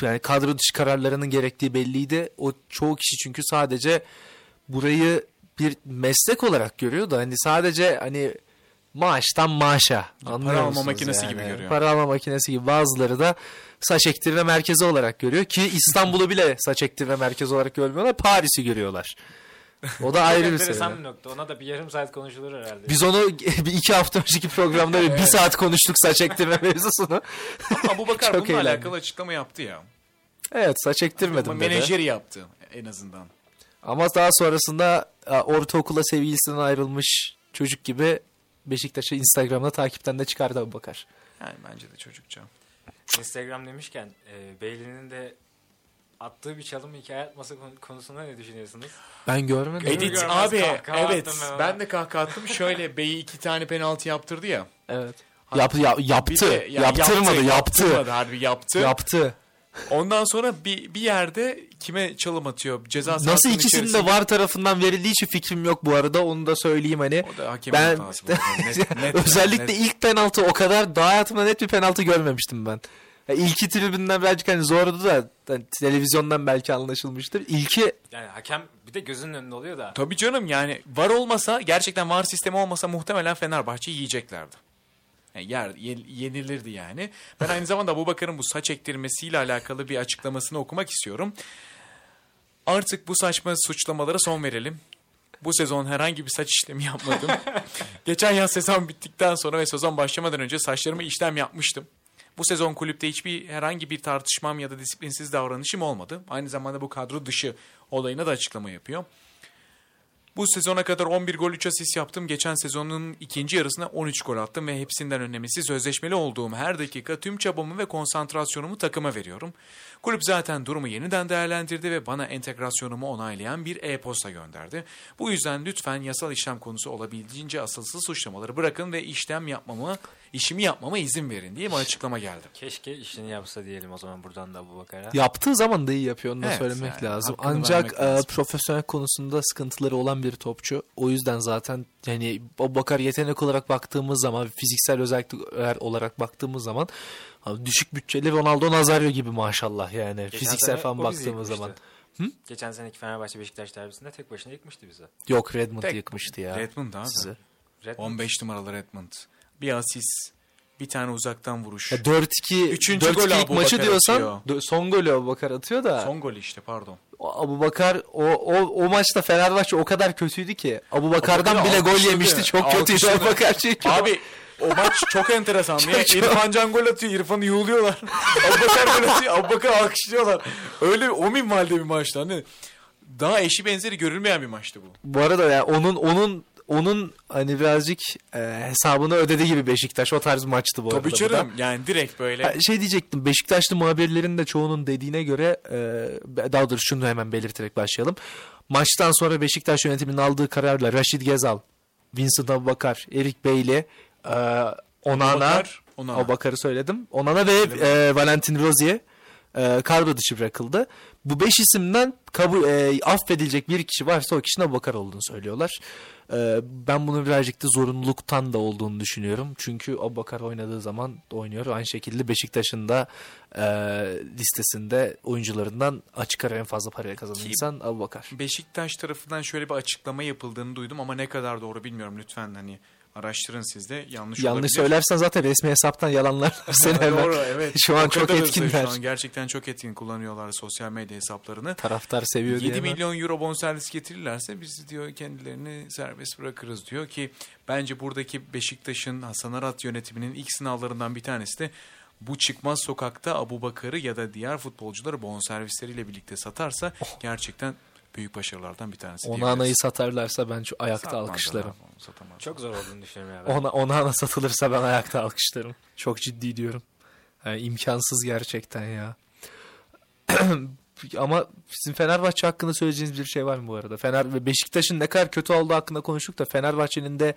yani kadro dışı kararlarının gerektiği belliydi. O çoğu kişi çünkü sadece burayı bir meslek olarak görüyor da hani sadece hani maaştan maaşa anlıyor alma makinesi yani? gibi görüyor. Para alma makinesi gibi bazıları da saç ektirme merkezi olarak görüyor ki İstanbul'u bile saç ektirme merkezi olarak görmüyorlar Paris'i görüyorlar. O da ayrı bir Enteresan bir nokta. Ona da bir yarım saat konuşulur herhalde. Biz onu bir iki hafta önceki programda bir, bir saat konuştuk saç ektirme mevzusunu. Ama bu bakar Çok bununla eğlendim. alakalı açıklama yaptı ya. Evet saç ektirmedim dedi. Menajeri yaptı en azından. Ama daha sonrasında e, ortaokula sevgilisinden ayrılmış çocuk gibi Beşiktaş'ı Instagram'da takipten de çıkardı Abu Bakar. Yani bence de çocukça. Instagram demişken e, Beyli'nin de attığı bir çalım hikaye atması konu- konusunda ne düşünüyorsunuz? Ben görmedim. Edit- abi evet ben ben de kahkaha attım. Şöyle Bey'i iki tane penaltı yaptırdı ya. Evet. Yap, ya- Bir yaptı. de- ya Yaptırmadı, yaptı. Yaptırmadı harbi yaptı. Yaptı. Ondan sonra bir bir yerde kime çalım atıyor? Ceza Nasıl ikisinin de içerisinde- var tarafından verildiği için fikrim yok bu arada. Onu da söyleyeyim hani. O da hakemin Ben hatası. Net- net- özellikle net. ilk penaltı o kadar daha hayatımda net bir penaltı görmemiştim ben. Ya ilki tribünden birazcık hani zordu da hani televizyondan belki anlaşılmıştır. İlki Yani hakem bir de gözünün önünde oluyor da. Tabii canım yani var olmasa gerçekten var sistemi olmasa muhtemelen Fenerbahçe yiyeceklerdi. Yani yer, ye- yenilirdi yani. Ben aynı zamanda bu Bakar'ın bu saç ektirmesiyle alakalı bir açıklamasını okumak istiyorum. Artık bu saçma suçlamalara son verelim. Bu sezon herhangi bir saç işlemi yapmadım. Geçen yaz sezon bittikten sonra ve sezon başlamadan önce saçlarımı işlem yapmıştım. Bu sezon kulüpte hiçbir herhangi bir tartışmam ya da disiplinsiz davranışım olmadı. Aynı zamanda bu kadro dışı olayına da açıklama yapıyor. Bu sezona kadar 11 gol 3 asist yaptım. Geçen sezonun ikinci yarısına 13 gol attım ve hepsinden önemlisi sözleşmeli olduğum her dakika tüm çabamı ve konsantrasyonumu takıma veriyorum. Kulüp zaten durumu yeniden değerlendirdi ve bana entegrasyonumu onaylayan bir e-posta gönderdi. Bu yüzden lütfen yasal işlem konusu olabildiğince asılsız suçlamaları bırakın ve işlem yapmamı, işimi yapmama izin verin diye bir açıklama geldi. Keşke işini yapsa diyelim o zaman buradan da bu bakara. yaptığı zaman da iyi yapıyor onu da Evet, söylemek yani lazım. Ancak e, lazım. profesyonel konusunda sıkıntıları olan bir topçu. O yüzden zaten yani Bakar yetenek olarak baktığımız zaman fiziksel özellikler olarak baktığımız zaman abi düşük bütçeli Ronaldo Nazario gibi maşallah yani Geçen fiziksel falan baktığımız zaman. Geçen seneki Fenerbahçe Beşiktaş derbisinde tek başına yıkmıştı bizi. Yok Redmond Tek- yıkmıştı ya. Redmond abi. Sizi. Redmond 15 numaralı Redmond. Bir asist, bir tane uzaktan vuruş. Ya 4-2 Üçüncü 4-2 golü ilk Abu maçı Bakar diyorsan atıyor. son golü Abu Bakar atıyor da Son golü işte pardon. Abu Bakar o, o, o maçta Fenerbahçe o kadar kötüydü ki Abu Bakar'dan Abu bile gol yemişti. Çok kötüydü Alkışladı. Abu Bakar çünkü. Abi o maç çok enteresan. Niye? Çok- İrfan Can gol atıyor. İrfan'ı yuhluyorlar. Abubakar gol atıyor. Abubakar alkışlıyorlar. Öyle o minvalde bir maçtı. Hani daha eşi benzeri görülmeyen bir maçtı bu. Bu arada ya onun onun onun hani birazcık e, hesabını ödedi gibi Beşiktaş. O tarz maçtı bu arada. Tabii bu da. canım. Yani direkt böyle. Ha, Şey diyecektim Beşiktaşlı muhabirlerin de çoğunun dediğine göre e, daha doğrusu şunu hemen belirterek başlayalım. Maçtan sonra Beşiktaş yönetiminin aldığı kararla Raşid Gezal, Vincent Abubakar, Erik Beyli, e, Onana, Abubakar, Onana. Abubakar'ı söyledim. Onana ve e, Valentin Rozier e, kadro dışı bırakıldı. Bu beş isimden kabul e, affedilecek bir kişi varsa o kişinin Abubakar olduğunu söylüyorlar. E, ben bunu birazcık da zorunluluktan da olduğunu düşünüyorum. Çünkü Abubakar oynadığı zaman oynuyor. Aynı şekilde Beşiktaş'ın da e, listesinde oyuncularından açık ara en fazla paraya kazanan Ki- insan Abubakar. Beşiktaş tarafından şöyle bir açıklama yapıldığını duydum ama ne kadar doğru bilmiyorum. Lütfen hani araştırın siz de. Yanlış, Yanlış olabilir. söylersen zaten resmi hesaptan yalanlar seni hemen. Doğru evet. Şu an O çok etkinler. Şu an gerçekten çok etkin kullanıyorlar sosyal medya hesaplarını. Taraftar seviyor diye. 7 hemen. milyon euro bonservis getirirlerse biz diyor kendilerini serbest bırakırız diyor ki bence buradaki Beşiktaş'ın Hasan Arat yönetiminin ilk sınavlarından bir tanesi de bu çıkmaz sokakta Abu Bakar'ı ya da diğer futbolcuları bonservisleriyle birlikte satarsa gerçekten büyük başarılardan bir tanesi Ona anayı satarlarsa ben şu ayakta Satmazlar alkışlarım. abi, çok zor olduğunu düşünüyorum ya. ben. Ona, ona ana satılırsa ben ayakta alkışlarım. Çok ciddi diyorum. Yani imkansız gerçekten ya. Ama bizim Fenerbahçe hakkında söyleyeceğiniz bir şey var mı bu arada? Fener ve Beşiktaş'ın ne kadar kötü olduğu hakkında konuştuk da Fenerbahçe'nin de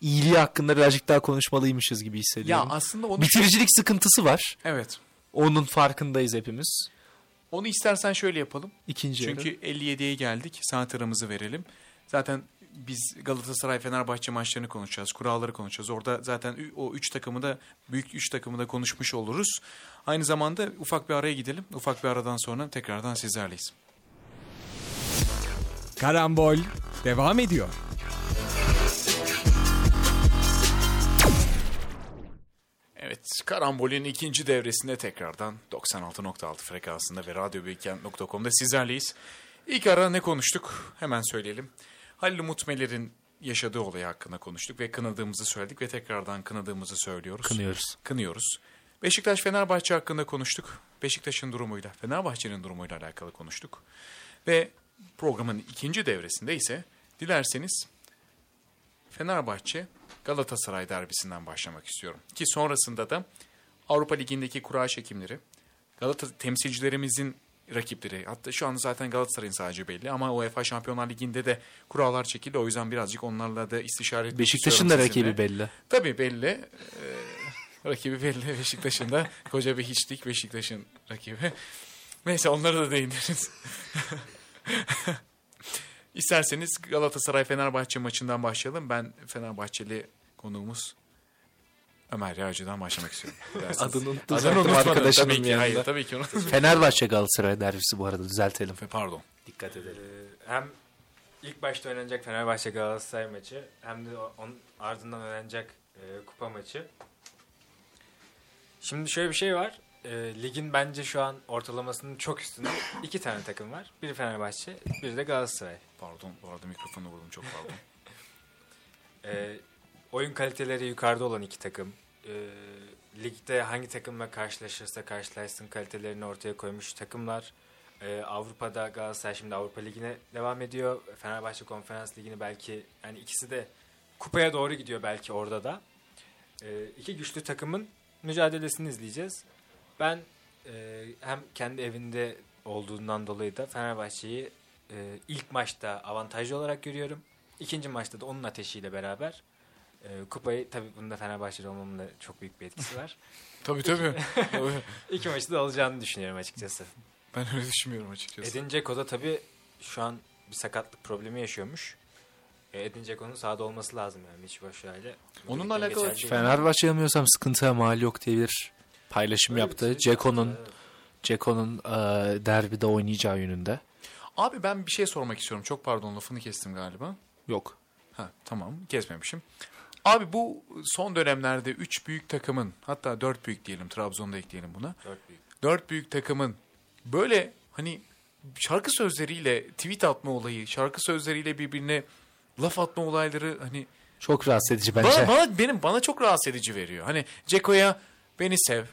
iyiliği hakkında birazcık daha konuşmalıymışız gibi Ya hissediyorum. aslında onu Bitiricilik sıkıntısı var. evet. Onun farkındayız hepimiz. Onu istersen şöyle yapalım. İkinci yarı. Çünkü 57'ye geldik. Saat aramızı verelim. Zaten biz Galatasaray Fenerbahçe maçlarını konuşacağız. Kuralları konuşacağız. Orada zaten o 3 takımı da büyük 3 takımı da konuşmuş oluruz. Aynı zamanda ufak bir araya gidelim. Ufak bir aradan sonra tekrardan sizlerleyiz. Karambol devam ediyor. Karambol'ün ikinci devresinde tekrardan 96.6 frekansında ve radyobeykent.com'da sizlerleyiz. İlk ara ne konuştuk? Hemen söyleyelim. Halil Umut Meler'in yaşadığı olay hakkında konuştuk ve kınadığımızı söyledik ve tekrardan kınadığımızı söylüyoruz. Kınıyoruz. Kınıyoruz. Beşiktaş Fenerbahçe hakkında konuştuk. Beşiktaş'ın durumuyla, Fenerbahçe'nin durumuyla alakalı konuştuk. Ve programın ikinci devresinde ise dilerseniz Fenerbahçe Galatasaray derbisinden başlamak istiyorum. Ki sonrasında da Avrupa Ligi'ndeki kura çekimleri, Galatasaray temsilcilerimizin rakipleri, hatta şu an zaten Galatasaray'ın sadece belli ama UEFA Şampiyonlar Ligi'nde de kurallar çekildi. O yüzden birazcık onlarla da istişare etmek Beşiktaş'ın da sizinle. rakibi belli. Tabii belli. Ee, Rakibi belli Beşiktaş'ın da koca bir hiçlik Beşiktaş'ın rakibi. Neyse onlara da değiniriz. İsterseniz Galatasaray-Fenerbahçe maçından başlayalım. Ben Fenerbahçeli konuğumuz Ömer Yağcı'dan başlamak istiyorum. Adını unuttum Adını unutmadım. arkadaşımın Tabii ki, yanında. hayır, tabii ki unutmadım. Fenerbahçe Galatasaray derbisi bu arada düzeltelim. Pardon. Dikkat edelim. Ee, hem ilk başta oynanacak Fenerbahçe Galatasaray maçı hem de onun ardından oynanacak e, kupa maçı. Şimdi şöyle bir şey var. E, ligin bence şu an ortalamasının çok üstünde iki tane takım var. Biri Fenerbahçe, biri de Galatasaray. Pardon. Bu arada mikrofonu vurdum. Çok pardon. E, oyun kaliteleri yukarıda olan iki takım. E, ligde hangi takımla karşılaşırsa karşılaşsın kalitelerini ortaya koymuş takımlar. E, Avrupa'da Galatasaray şimdi Avrupa Ligi'ne devam ediyor. Fenerbahçe Konferans Ligi'ni belki yani ikisi de kupaya doğru gidiyor belki orada da. E, iki güçlü takımın mücadelesini izleyeceğiz. Ben e, hem kendi evinde olduğundan dolayı da Fenerbahçe'yi e, ilk maçta avantajlı olarak görüyorum. İkinci maçta da onun ateşiyle beraber e, kupayı tabii bunda Fenerbahçeli olmamın da çok büyük bir etkisi var. tabii tabii. İki maçı da alacağını düşünüyorum açıkçası. ben öyle düşünmüyorum açıkçası. Edin Dzeko da tabii şu an bir sakatlık problemi yaşıyormuş. E, Edin Dzeko'nun sahada olması lazım yani hiç boş hale. Onunla alakalı. Fenerbahçe yanılmıyorsam sıkıntıya mal yok diye bir paylaşım yaptı. Ceko'nun. Ceko'nun e, derbide oynayacağı yönünde. Abi ben bir şey sormak istiyorum. Çok pardon lafını kestim galiba. Yok. Ha tamam kesmemişim. Abi bu son dönemlerde 3 büyük takımın hatta 4 büyük diyelim Trabzon'da ekleyelim buna. Dört büyük. 4 büyük takımın böyle hani şarkı sözleriyle tweet atma olayı, şarkı sözleriyle birbirine laf atma olayları hani Çok rahatsız edici bence. bana, bana benim bana çok rahatsız edici veriyor. Hani Ceko'ya beni sev,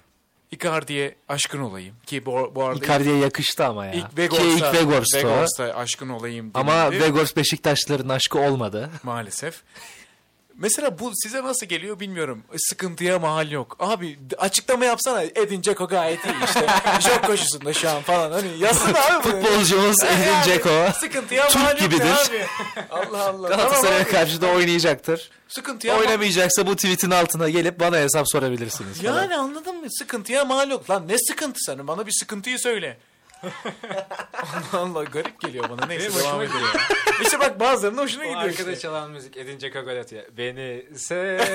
Icardi'ye aşkın olayım ki bu, bu arada Icardi'ye yakıştı ama ya. ilk Ki Vegors'a, ilk Vegors'ta. Vegors'ta aşkın olayım Ama. Vegors Beşiktaşların aşkı olmadı. Maalesef. Mesela bu size nasıl geliyor bilmiyorum. Sıkıntıya mahal yok. Abi açıklama yapsana. Edin Dzeko gayet iyi işte. Jok koşusunda şu an falan. Hani yazsana abi. Futbolcumuz Edin Dzeko. Sıkıntıya Türk mahal yok gibidir. ne abi. Allah Allah. Galatasaray'a Tamam karşı da oynayacaktır. Sıkıntıya mahal Oynamayacaksa bu tweetin altına gelip bana hesap sorabilirsiniz. falan. Yani anladın mı? Sıkıntıya mal yok. Lan ne sıkıntı senin? Bana bir sıkıntıyı söyle. Allah Allah garip geliyor bana. Neyse Benim devam ediyor. işte bak bazılarının hoşuna O gidiyor arkada işte. çalan müzik Edin Dzeko gol atıyor. Beni sev.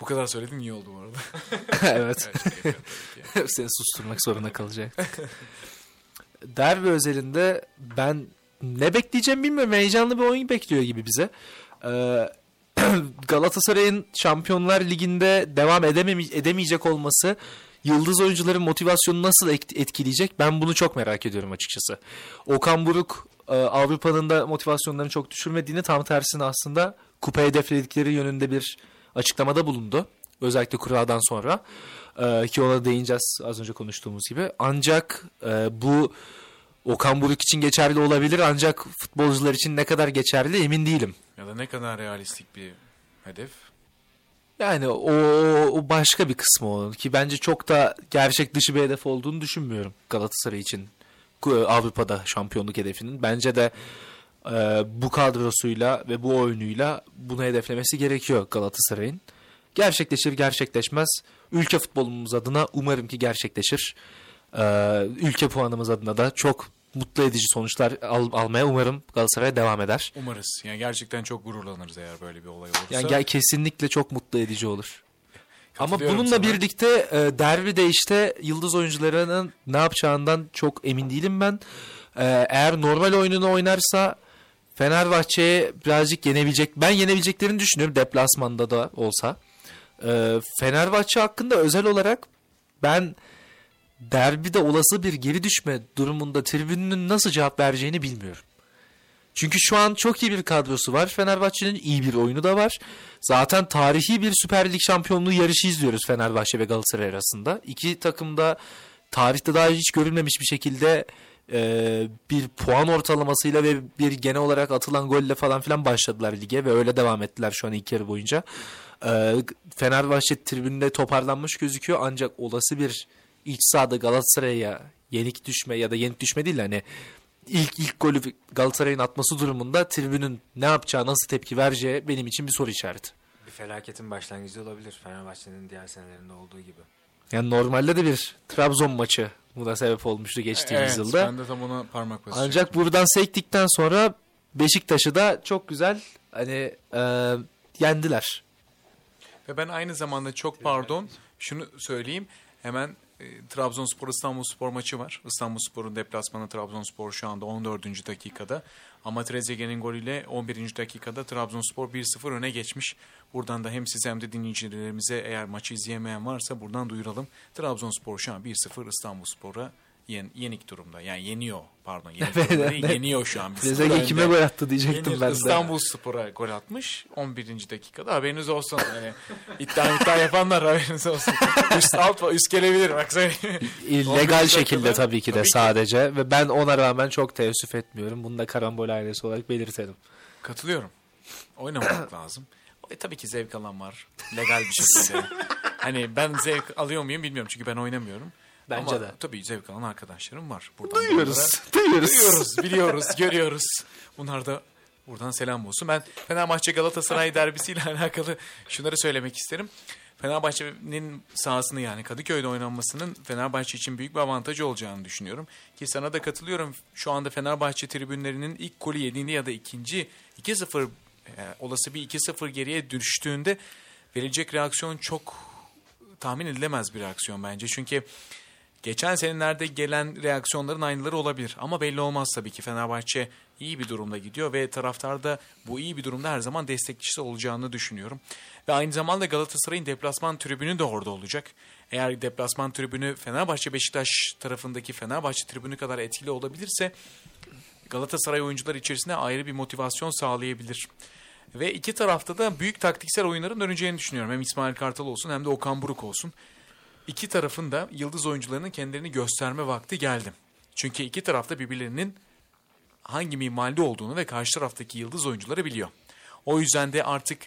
Bu kadar söyledin iyi oldu bu arada. evet. Evet. Seni susturmak zorunda kalacak. Derbi özelinde ben ne bekleyeceğim bilmiyorum. Heyecanlı bir oyun bekliyor gibi bize. Ee, Galatasaray'ın Şampiyonlar Ligi'nde devam edemeyecek olması yıldız oyuncuların motivasyonunu nasıl et- etkileyecek? Ben bunu çok merak ediyorum açıkçası. Okan Buruk e, Avrupa'nın da motivasyonlarını çok düşürmediğini tam tersine aslında kupa hedefledikleri yönünde bir açıklamada bulundu. Özellikle kuradan sonra. Ee, ki ona değineceğiz az önce konuştuğumuz gibi. Ancak e, bu Okan Buruk için geçerli olabilir ancak futbolcular için ne kadar geçerli emin değilim. Ya da ne kadar realistik bir hedef. Yani o, o başka bir kısmı o ki bence çok da gerçek dışı bir hedef olduğunu düşünmüyorum Galatasaray için Ku- Avrupa'da şampiyonluk hedefinin. Bence de e, bu kadrosuyla ve bu oyunuyla bunu hedeflemesi gerekiyor Galatasaray'ın. Gerçekleşir gerçekleşmez ülke futbolumuz adına umarım ki gerçekleşir. E, ülke puanımız adına da çok mutlu edici sonuçlar al- almaya umarım Galatasaray devam eder. Umarız. Yani gerçekten çok gururlanırız eğer böyle bir olay olursa. Yani gel kesinlikle çok mutlu edici olur. Ama bununla sana. birlikte e, derbide işte yıldız oyuncularının ne yapacağından çok emin değilim ben. E, eğer normal oyununu oynarsa Fenerbahçe'ye birazcık yenebilecek. Ben yenebileceklerini düşünüyorum deplasmanda da olsa. E, Fenerbahçe hakkında özel olarak ben derbide olası bir geri düşme durumunda tribünün nasıl cevap vereceğini bilmiyorum. Çünkü şu an çok iyi bir kadrosu var. Fenerbahçe'nin iyi bir oyunu da var. Zaten tarihi bir Süper Lig şampiyonluğu yarışı izliyoruz Fenerbahçe ve Galatasaray arasında. İki takım da tarihte daha hiç görülmemiş bir şekilde e, bir puan ortalamasıyla ve bir genel olarak atılan golle falan filan başladılar lige ve öyle devam ettiler şu an ilk yarı boyunca. E, Fenerbahçe tribünde toparlanmış gözüküyor ancak olası bir iç sahada Galatasaray'a yenik düşme ya da yenik düşme değil hani ilk ilk golü Galatasaray'ın atması durumunda tribünün ne yapacağı, nasıl tepki vereceği benim için bir soru işareti. Bir felaketin başlangıcı olabilir Fenerbahçe'nin diğer senelerinde olduğu gibi. Yani normalde de bir Trabzon maçı buna sebep olmuştu geçtiğimiz Evet, yılda. ben de tam ona parmak basacağım. Ancak buradan sektikten sonra Beşiktaş'ı da çok güzel hani e, yendiler. Ve ben aynı zamanda çok pardon şunu söyleyeyim. Hemen e, Trabzonspor İstanbulspor maçı var. İstanbulspor'un deplasmanı Trabzonspor şu anda 14. dakikada. Ama Trezeguet'in golüyle 11. dakikada Trabzonspor 1-0 öne geçmiş. Buradan da hem size hem de dinleyicilerimize eğer maçı izleyemeyen varsa buradan duyuralım. Trabzonspor şu an 1-0 İstanbulspor'a yen, yenik durumda. Yani yeniyor pardon. Yenik durumda değil, yeniyor şu an. 1-0 Trezeguet kime gol attı diyecektim Yenir. ben de. İstanbul Spor'a gol atmış 11. dakikada haberiniz olsun. Yani iddia iddia yapanlar haberiniz olsun. üst alt üst gelebilir bak. 11. Legal şekilde tabii ki de Tabii ki. sadece ve ben ona rağmen çok teessüf etmiyorum. Bunu da karambol ailesi olarak belirtelim. Katılıyorum. Oynamak lazım. E, tabii ki zevk alan var. Legal bir şekilde. hani ben zevk alıyor muyum bilmiyorum çünkü ben oynamıyorum. Bence Ama de. tabii zevk alan arkadaşlarım var. Buradan Duyuyoruz. bunlara- Duyuyoruz. Duyuyoruz, biliyoruz, görüyoruz. Bunlar da buradan selam olsun. Ben Fenerbahçe Galatasaray derbisiyle alakalı şunları söylemek isterim. Fenerbahçe'nin sahasını yani Kadıköy'de oynanmasının Fenerbahçe için büyük bir avantajı olacağını düşünüyorum. Ki sana da katılıyorum. Şu anda Fenerbahçe tribünlerinin ilk golü yediğinde ya da ikinci 2-0 e, olası bir 2-0 geriye düştüğünde verilecek reaksiyon çok tahmin edilemez bir reaksiyon bence. Çünkü geçen senelerde gelen reaksiyonların aynıları olabilir. Ama belli olmaz tabii ki Fenerbahçe iyi bir durumda gidiyor ve taraftar da bu iyi bir durumda her zaman destekçisi olacağını düşünüyorum. Ve aynı zamanda Galatasaray'ın deplasman tribünü de orada olacak. Eğer deplasman tribünü Fenerbahçe Beşiktaş tarafındaki Fenerbahçe tribünü kadar etkili olabilirse Galatasaray oyuncular içerisinde ayrı bir motivasyon sağlayabilir. Ve iki tarafta da büyük taktiksel oyunların döneceğini düşünüyorum. Hem İsmail Kartal olsun hem de Okan Buruk olsun. İki tarafın da yıldız oyuncularının kendilerini gösterme vakti geldi. Çünkü iki tarafta birbirlerinin hangi minvalde olduğunu ve karşı taraftaki yıldız oyuncuları biliyor. O yüzden de artık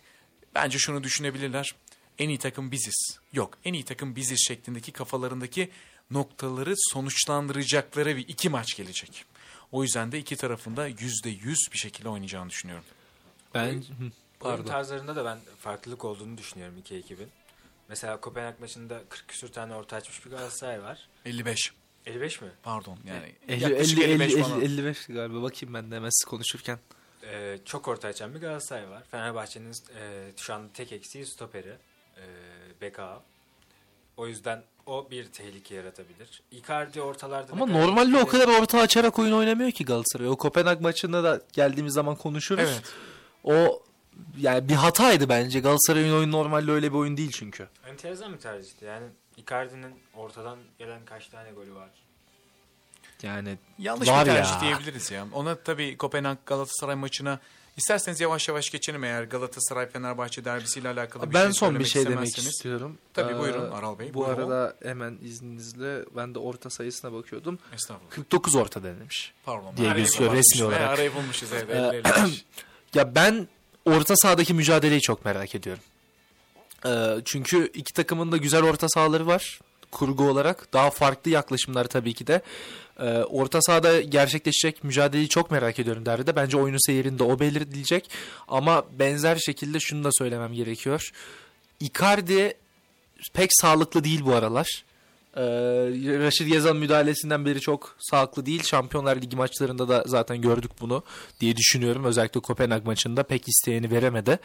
bence şunu düşünebilirler. En iyi takım biziz. Yok en iyi takım biziz şeklindeki kafalarındaki noktaları sonuçlandıracakları bir iki maç gelecek. O yüzden de iki tarafında yüzde yüz bir şekilde oynayacağını düşünüyorum. Ben Oyun pardon. tarzlarında da ben farklılık olduğunu düşünüyorum iki ekibin. Mesela Kopenhag maçında 40 küsür tane orta açmış bir Galatasaray var. 55 55 mi? pardon yani 50, yaklaşık 50, 55 50, falan. 55 galiba bakayım ben de hemen siz konuşurken. Ee, çok orta açan bir Galatasaray var. Fenerbahçe'nin e, şu anda tek eksiği stoperi. E, Beka. O yüzden o bir tehlike yaratabilir. Icardi ortalarda... Ama kadar normalde o kadar orta açarak oyun oynamıyor ki Galatasaray. O Kopenhag maçında da geldiğimiz zaman konuşuruz. Evet. O yani bir hataydı bence. Galatasaray'ın oyunu normalde öyle bir oyun değil çünkü. Enteresan bir tercihti. Yani Icardi'nin ortadan gelen kaç tane golü var? Yani Yanlış Var bir tercih ya. diyebiliriz ya. Ona tabii Kopenhag Galatasaray maçına isterseniz yavaş yavaş geçelim eğer Galatasaray Fenerbahçe derbisiyle alakalı bir ben şey son bir şey demek istiyorum. Tabii, Ee, buyurun Aral Bey, Bu buyurun. arada hemen izninizle ben de orta sayısına bakıyordum. Estağfurullah. 49 orta denilmiş. Pardon. diye gözüküyor resmi olarak. Arayı bulmuşuz evet. Ee, 50, 55. Ya ben orta sahadaki mücadeleyi çok merak ediyorum. Ee, çünkü iki takımın da güzel orta sahaları var kurgu olarak. Daha farklı yaklaşımlar tabii ki de. Ee, orta sahada gerçekleşecek mücadeleyi çok merak ediyorum derbide. Bence oyunun seyirinde o belirtilecek. Ama benzer şekilde şunu da söylemem gerekiyor. Icardi pek sağlıklı değil bu aralar. Ee, Raşit Yazan müdahalesinden beri çok sağlıklı değil. Şampiyonlar Ligi maçlarında da zaten gördük bunu diye düşünüyorum. Özellikle Kopenhag maçında pek isteyeni veremedi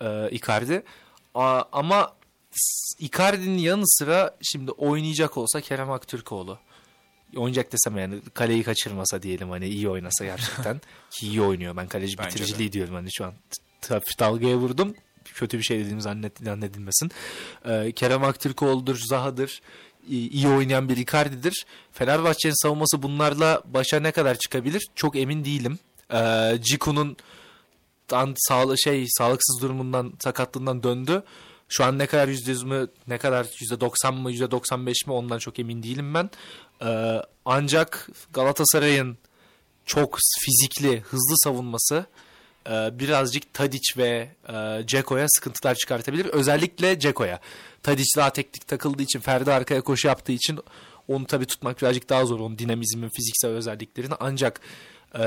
e, Icardi. A- ama Icardi'nin yanı sıra şimdi oynayacak olsa Kerem Aktürkoğlu. Oynayacak desem yani kaleyi kaçırmasa diyelim hani iyi oynasa gerçekten. Ki iyi oynuyor ben kaleci Bence de. bitiriciliği diyorum hani şu an. Hafif dalgaya vurdum. Kötü bir şey dediğim zannet, zannedilmesin. Ee, Kerem Aktürkoğlu'dur, Zaha'dır. İyi, oynayan bir Icardi'dir. Fenerbahçe'nin savunması bunlarla başa ne kadar çıkabilir? Çok emin değilim. Ee, Ciku'nun sağlı, şey sağlıksız durumundan sakatlığından döndü. Şu an ne kadar yüzde yüz mü ne kadar yüzde doksan mı yüzde doksan beş mi ondan çok emin değilim ben. Ee, ancak Galatasaray'ın çok fizikli hızlı savunması e, birazcık Tadic ve e, Ceko'ya sıkıntılar çıkartabilir. Özellikle Ceko'ya. Tadic daha teknik takıldığı için Ferdi arkaya koşu yaptığı için onu tabii tutmak birazcık daha zor. Onun dinamizmin fiziksel özelliklerini. Ancak e,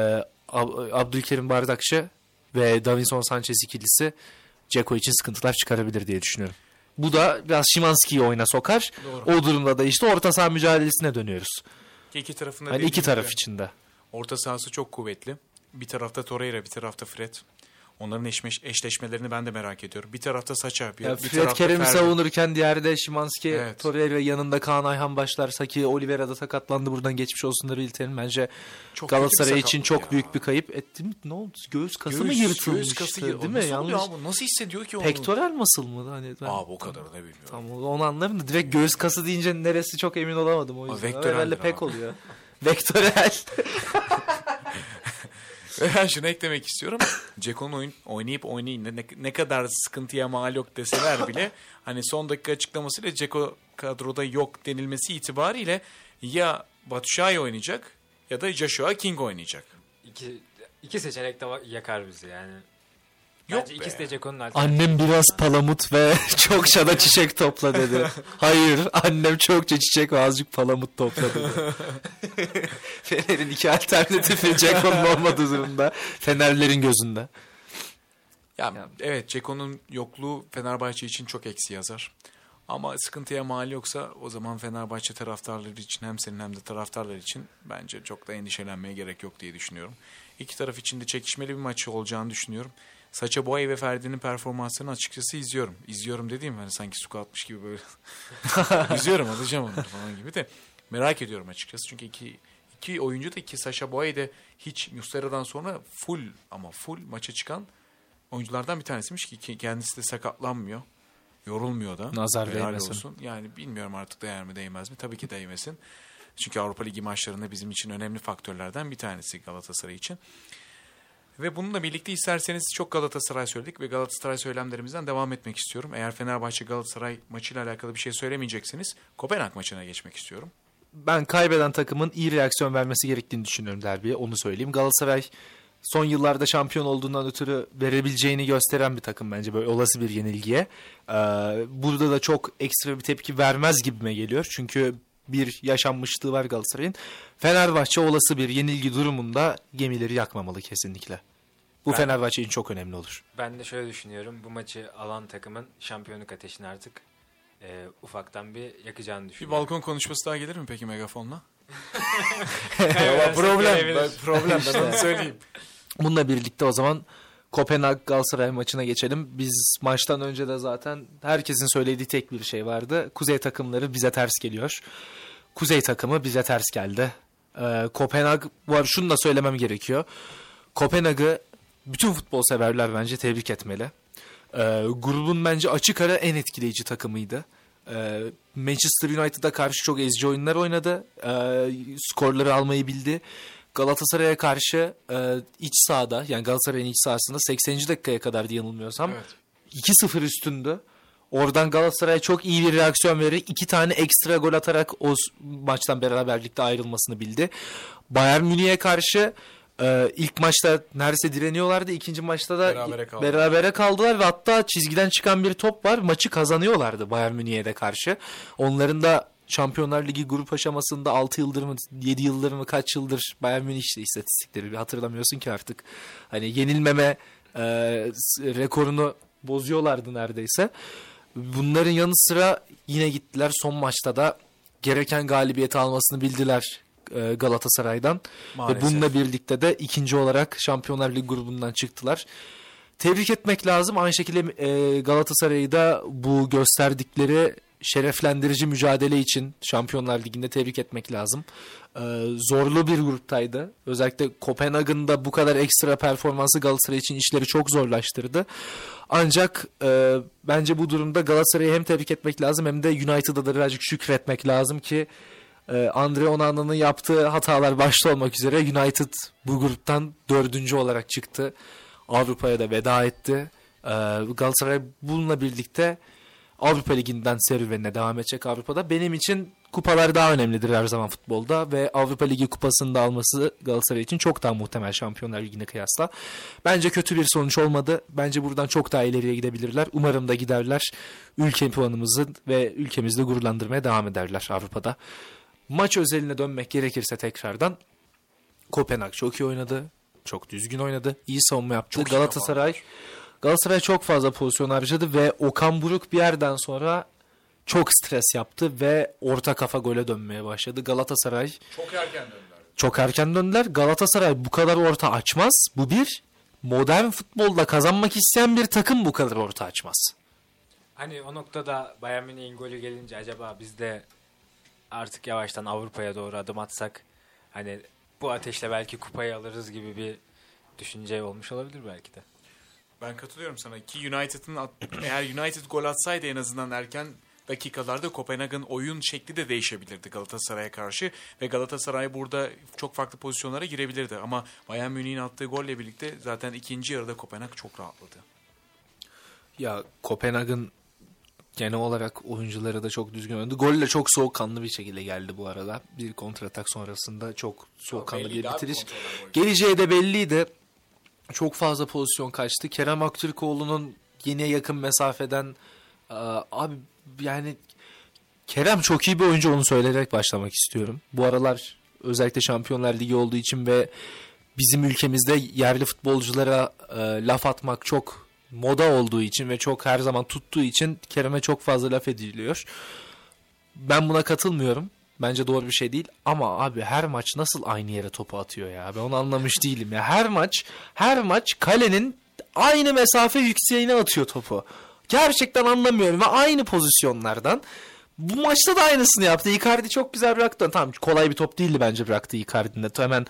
Ab- Abdülkerim Bardakçı ve Davinson Sanchez ikilisi Ceko için sıkıntılar çıkarabilir diye düşünüyorum. Bu da biraz Şimanski'yi oyuna sokar. O durumda da işte orta saha mücadelesine dönüyoruz. İki tarafında Hani iki taraf gibi içinde. Orta sahası çok kuvvetli. Bir tarafta Torreira, bir tarafta Fred. Onların eşleş, eşleşmelerini ben de merak ediyorum. Bir tarafta Saça, bir, Ya bir Fred tarafta Kerem'i Ferdi. savunurken diğerde de Şimanski, Evet. Torreira yanında Kaan Ayhan başlarsa ki Oliveira da sakatlandı buradan geçmiş olsunları ilterim. Bence Çok Galatasaray için çok ya. büyük bir kayıp. Etti mi? Ne oldu? Göğüs kası mı Göğüs- yırtılmıştı? göğüs kası değil yır- mi? Oluyor abi? Nasıl hissediyor ki onu? Pektoral muscle mı? Hani ben- Abi o kadarını bilmiyorum. Tamam onu anlarım da direkt göğüs kası deyince neresi çok emin olamadım o yüzden. Herhalde pek oluyor. Vektörel. Ben şunu eklemek istiyorum. Ceko'nun oyun, oynayıp oynayın ne, ne kadar sıkıntıya mal yok deseler bile hani son dakika açıklamasıyla Ceko kadroda yok denilmesi itibariyle ya Batshuayi oynayacak ya da Joshua King oynayacak. İki, iki seçenek de yakar bizi yani. Yok Bence be. ikisi de Ceko'nun alternatifi. Annem biraz palamut ve çokça da çiçek topla dedi. Hayır annem çokça çiçek ve azıcık palamut topla dedi. Fener'in iki alternatifi Ceko'nun olmadığı durumda. Fenerlerin gözünde. Ya, evet Ceko'nun yokluğu Fenerbahçe için çok eksi yazar. Ama sıkıntıya mal yoksa o zaman Fenerbahçe taraftarları için hem senin hem de taraftarlar için bence çok da endişelenmeye gerek yok diye düşünüyorum. İki taraf için de çekişmeli bir maç olacağını düşünüyorum. Saça Boy ve Ferdi'nin performanslarını açıkçası izliyorum. İzliyorum dediğim hani sanki su atmış gibi böyle. izliyorum alacağım onu falan gibi de. Merak ediyorum açıkçası çünkü iki, iki oyuncu da ki Saşa Boy de hiç Muslera'dan sonra full ama full maça çıkan oyunculardan bir tanesiymiş ki kendisi de sakatlanmıyor. Yorulmuyor da. Nazar değmesin. olsun. Yani bilmiyorum artık değer mi değmez mi? Tabii ki değmesin. Çünkü Avrupa Ligi maçlarında bizim için önemli faktörlerden bir tanesi Galatasaray için. Ve bununla birlikte isterseniz çok Galatasaray söyledik ve Galatasaray söylemlerimizden devam etmek istiyorum. Eğer Fenerbahçe Galatasaray maçıyla alakalı bir şey söylemeyecekseniz Kopenhag maçına geçmek istiyorum. Ben kaybeden takımın iyi reaksiyon vermesi gerektiğini düşünüyorum derbiye. Onu söyleyeyim. Galatasaray son yıllarda şampiyon olduğundan ötürü verebileceğini gösteren bir takım bence böyle olası bir yenilgiye. Ee, burada da çok ekstra bir tepki vermez gibime geliyor. Çünkü bir yaşanmışlığı var Galatasaray'ın. Fenerbahçe olası bir yenilgi durumunda gemileri yakmamalı kesinlikle. Bu Ben- Fenerbahçe için çok önemli olur. Ben de şöyle düşünüyorum. Bu maçı alan takımın şampiyonluk ateşini artık e, ufaktan bir yakacağını Bir düşünüyorum. balkon konuşması daha gelir mi peki megafonla? Problem, problem ben onu söyleyeyim. Bununla birlikte o zaman Kopenhag Galatasaray maçına geçelim. Biz maçtan önce de zaten herkesin söylediği tek bir şey vardı. Kuzey takımları bize ters geliyor. Kuzey takımı bize ters geldi. Ee, Kopenhag, arada şunu da söylemem gerekiyor. Kopenhag'ı bütün futbol severler bence tebrik etmeli. Ee, grubun bence açık ara en etkileyici takımıydı. Ee, Manchester United'a karşı çok ezici oyunlar oynadı. Ee, skorları almayı bildi. Galatasaray'a karşı e, iç sahada yani Galatasaray'ın iç sahasında 80. dakikaya kadar diye yanılmıyorsam Evet. 2-0 üstündü. Oradan Galatasaray çok iyi bir reaksiyon vererek iki tane ekstra gol atarak o maçtan beraberlikte ayrılmasını bildi. Bayern Münih'e karşı e, ilk maçta neredeyse direniyorlardı. ikinci maçta da Berabere kaldılar. berabere kaldılar ve hatta çizgiden çıkan bir top var. Maçı kazanıyorlardı Bayern Münih'e de karşı. Onların da Şampiyonlar Ligi grup aşamasında 6 yıldır mı 7 yıldır mı kaç yıldır Bayern Münih işte istatistikleri bir hatırlamıyorsun ki artık. Hani yenilmeme e, rekorunu bozuyorlardı neredeyse. Bunların yanı sıra yine gittiler son maçta da gereken galibiyeti almasını bildiler e, Galatasaray'dan. Maalesef. Ve bununla birlikte de ikinci olarak Şampiyonlar Ligi grubundan çıktılar. Tebrik etmek lazım. Aynı şekilde e, Galatasaray'ı da bu gösterdikleri şereflendirici mücadele için Şampiyonlar Ligi'nde tebrik etmek lazım. E, zorlu bir gruptaydı. Özellikle Kopenhag'ın bu kadar ekstra performansı Galatasaray için işleri çok zorlaştırdı. Ancak e, bence bu durumda Galatasaray'ı hem tebrik etmek lazım hem de United'a da birazcık şükretmek lazım ki e, Andre Onana'nın yaptığı hatalar başta olmak üzere United bu gruptan dördüncü olarak çıktı. Avrupa'ya da veda etti. E, Galatasaray bununla birlikte Avrupa Ligi'nden serüvenine devam edecek Avrupa'da. Benim için kupalar daha önemlidir her zaman futbolda ve Avrupa Ligi kupasını da alması Galatasaray için çok daha muhtemel Şampiyonlar Ligi'ne kıyasla. Bence kötü bir sonuç olmadı. Bence buradan çok daha ileriye gidebilirler. Umarım da giderler. Ülke puanımızı ve ülkemizde gururlandırmaya devam ederler Avrupa'da. Maç özeline dönmek gerekirse tekrardan Kopenhag çok iyi oynadı. Çok düzgün oynadı. iyi savunma yaptı. Çok iyi Galatasaray çok fazla pozisyon harcadı ve Okan Buruk bir yerden sonra çok stres yaptı ve orta kafa gole dönmeye başladı. Galatasaray Çok erken döndüler. çok erken döndüler. Galatasaray bu kadar orta açmaz. Bu bir. Modern futbolda kazanmak isteyen bir takım bu kadar orta açmaz. Hani o noktada Bayern Münih'in golü gelince acaba biz de artık yavaştan Avrupa'ya doğru adım atsak hani bu ateşle belki kupayı alırız gibi bir düşünce olmuş olabilir belki de. Ben katılıyorum sana ki United'ın at- eğer United gol atsaydı en azından erken dakikalarda Kopenhag'ın oyun şekli de değişebilirdi Galatasaray'a karşı ve Galatasaray burada çok farklı pozisyonlara girebilirdi ama Bayern Münih'in attığı golle birlikte zaten ikinci yarıda Kopenhag çok rahatladı. Ya Kopenhag'ın genel olarak oyuncuları da çok düzgün oynadı. Golle çok soğukkanlı bir şekilde geldi bu arada. Bir kontratak sonrasında çok soğukkanlı bir bitiriş. Geleceği de belliydi. Çok fazla pozisyon kaçtı. Kerem Aktürkoğlu'nun yine yakın mesafeden Aa, abi yani Kerem çok iyi bir oyuncu onu söyleyerek başlamak istiyorum. Bu aralar özellikle Şampiyonlar Ligi olduğu için ve bizim ülkemizde yerli futbolculara e, laf atmak çok moda olduğu için ve çok her zaman tuttuğu için Kerem'e çok fazla laf ediliyor. Ben buna katılmıyorum. Bence doğru bir şey değil. Ama abi her maç nasıl aynı yere topu atıyor ya? Ben onu anlamış değilim ya. Her maç, her maç kalenin aynı mesafe yükseğine atıyor topu. Gerçekten anlamıyorum ve aynı pozisyonlardan. Bu maçta da aynısını yaptı. Icardi çok güzel bıraktı. Tamam kolay bir top değildi bence bıraktı Icardi'nin de. Hemen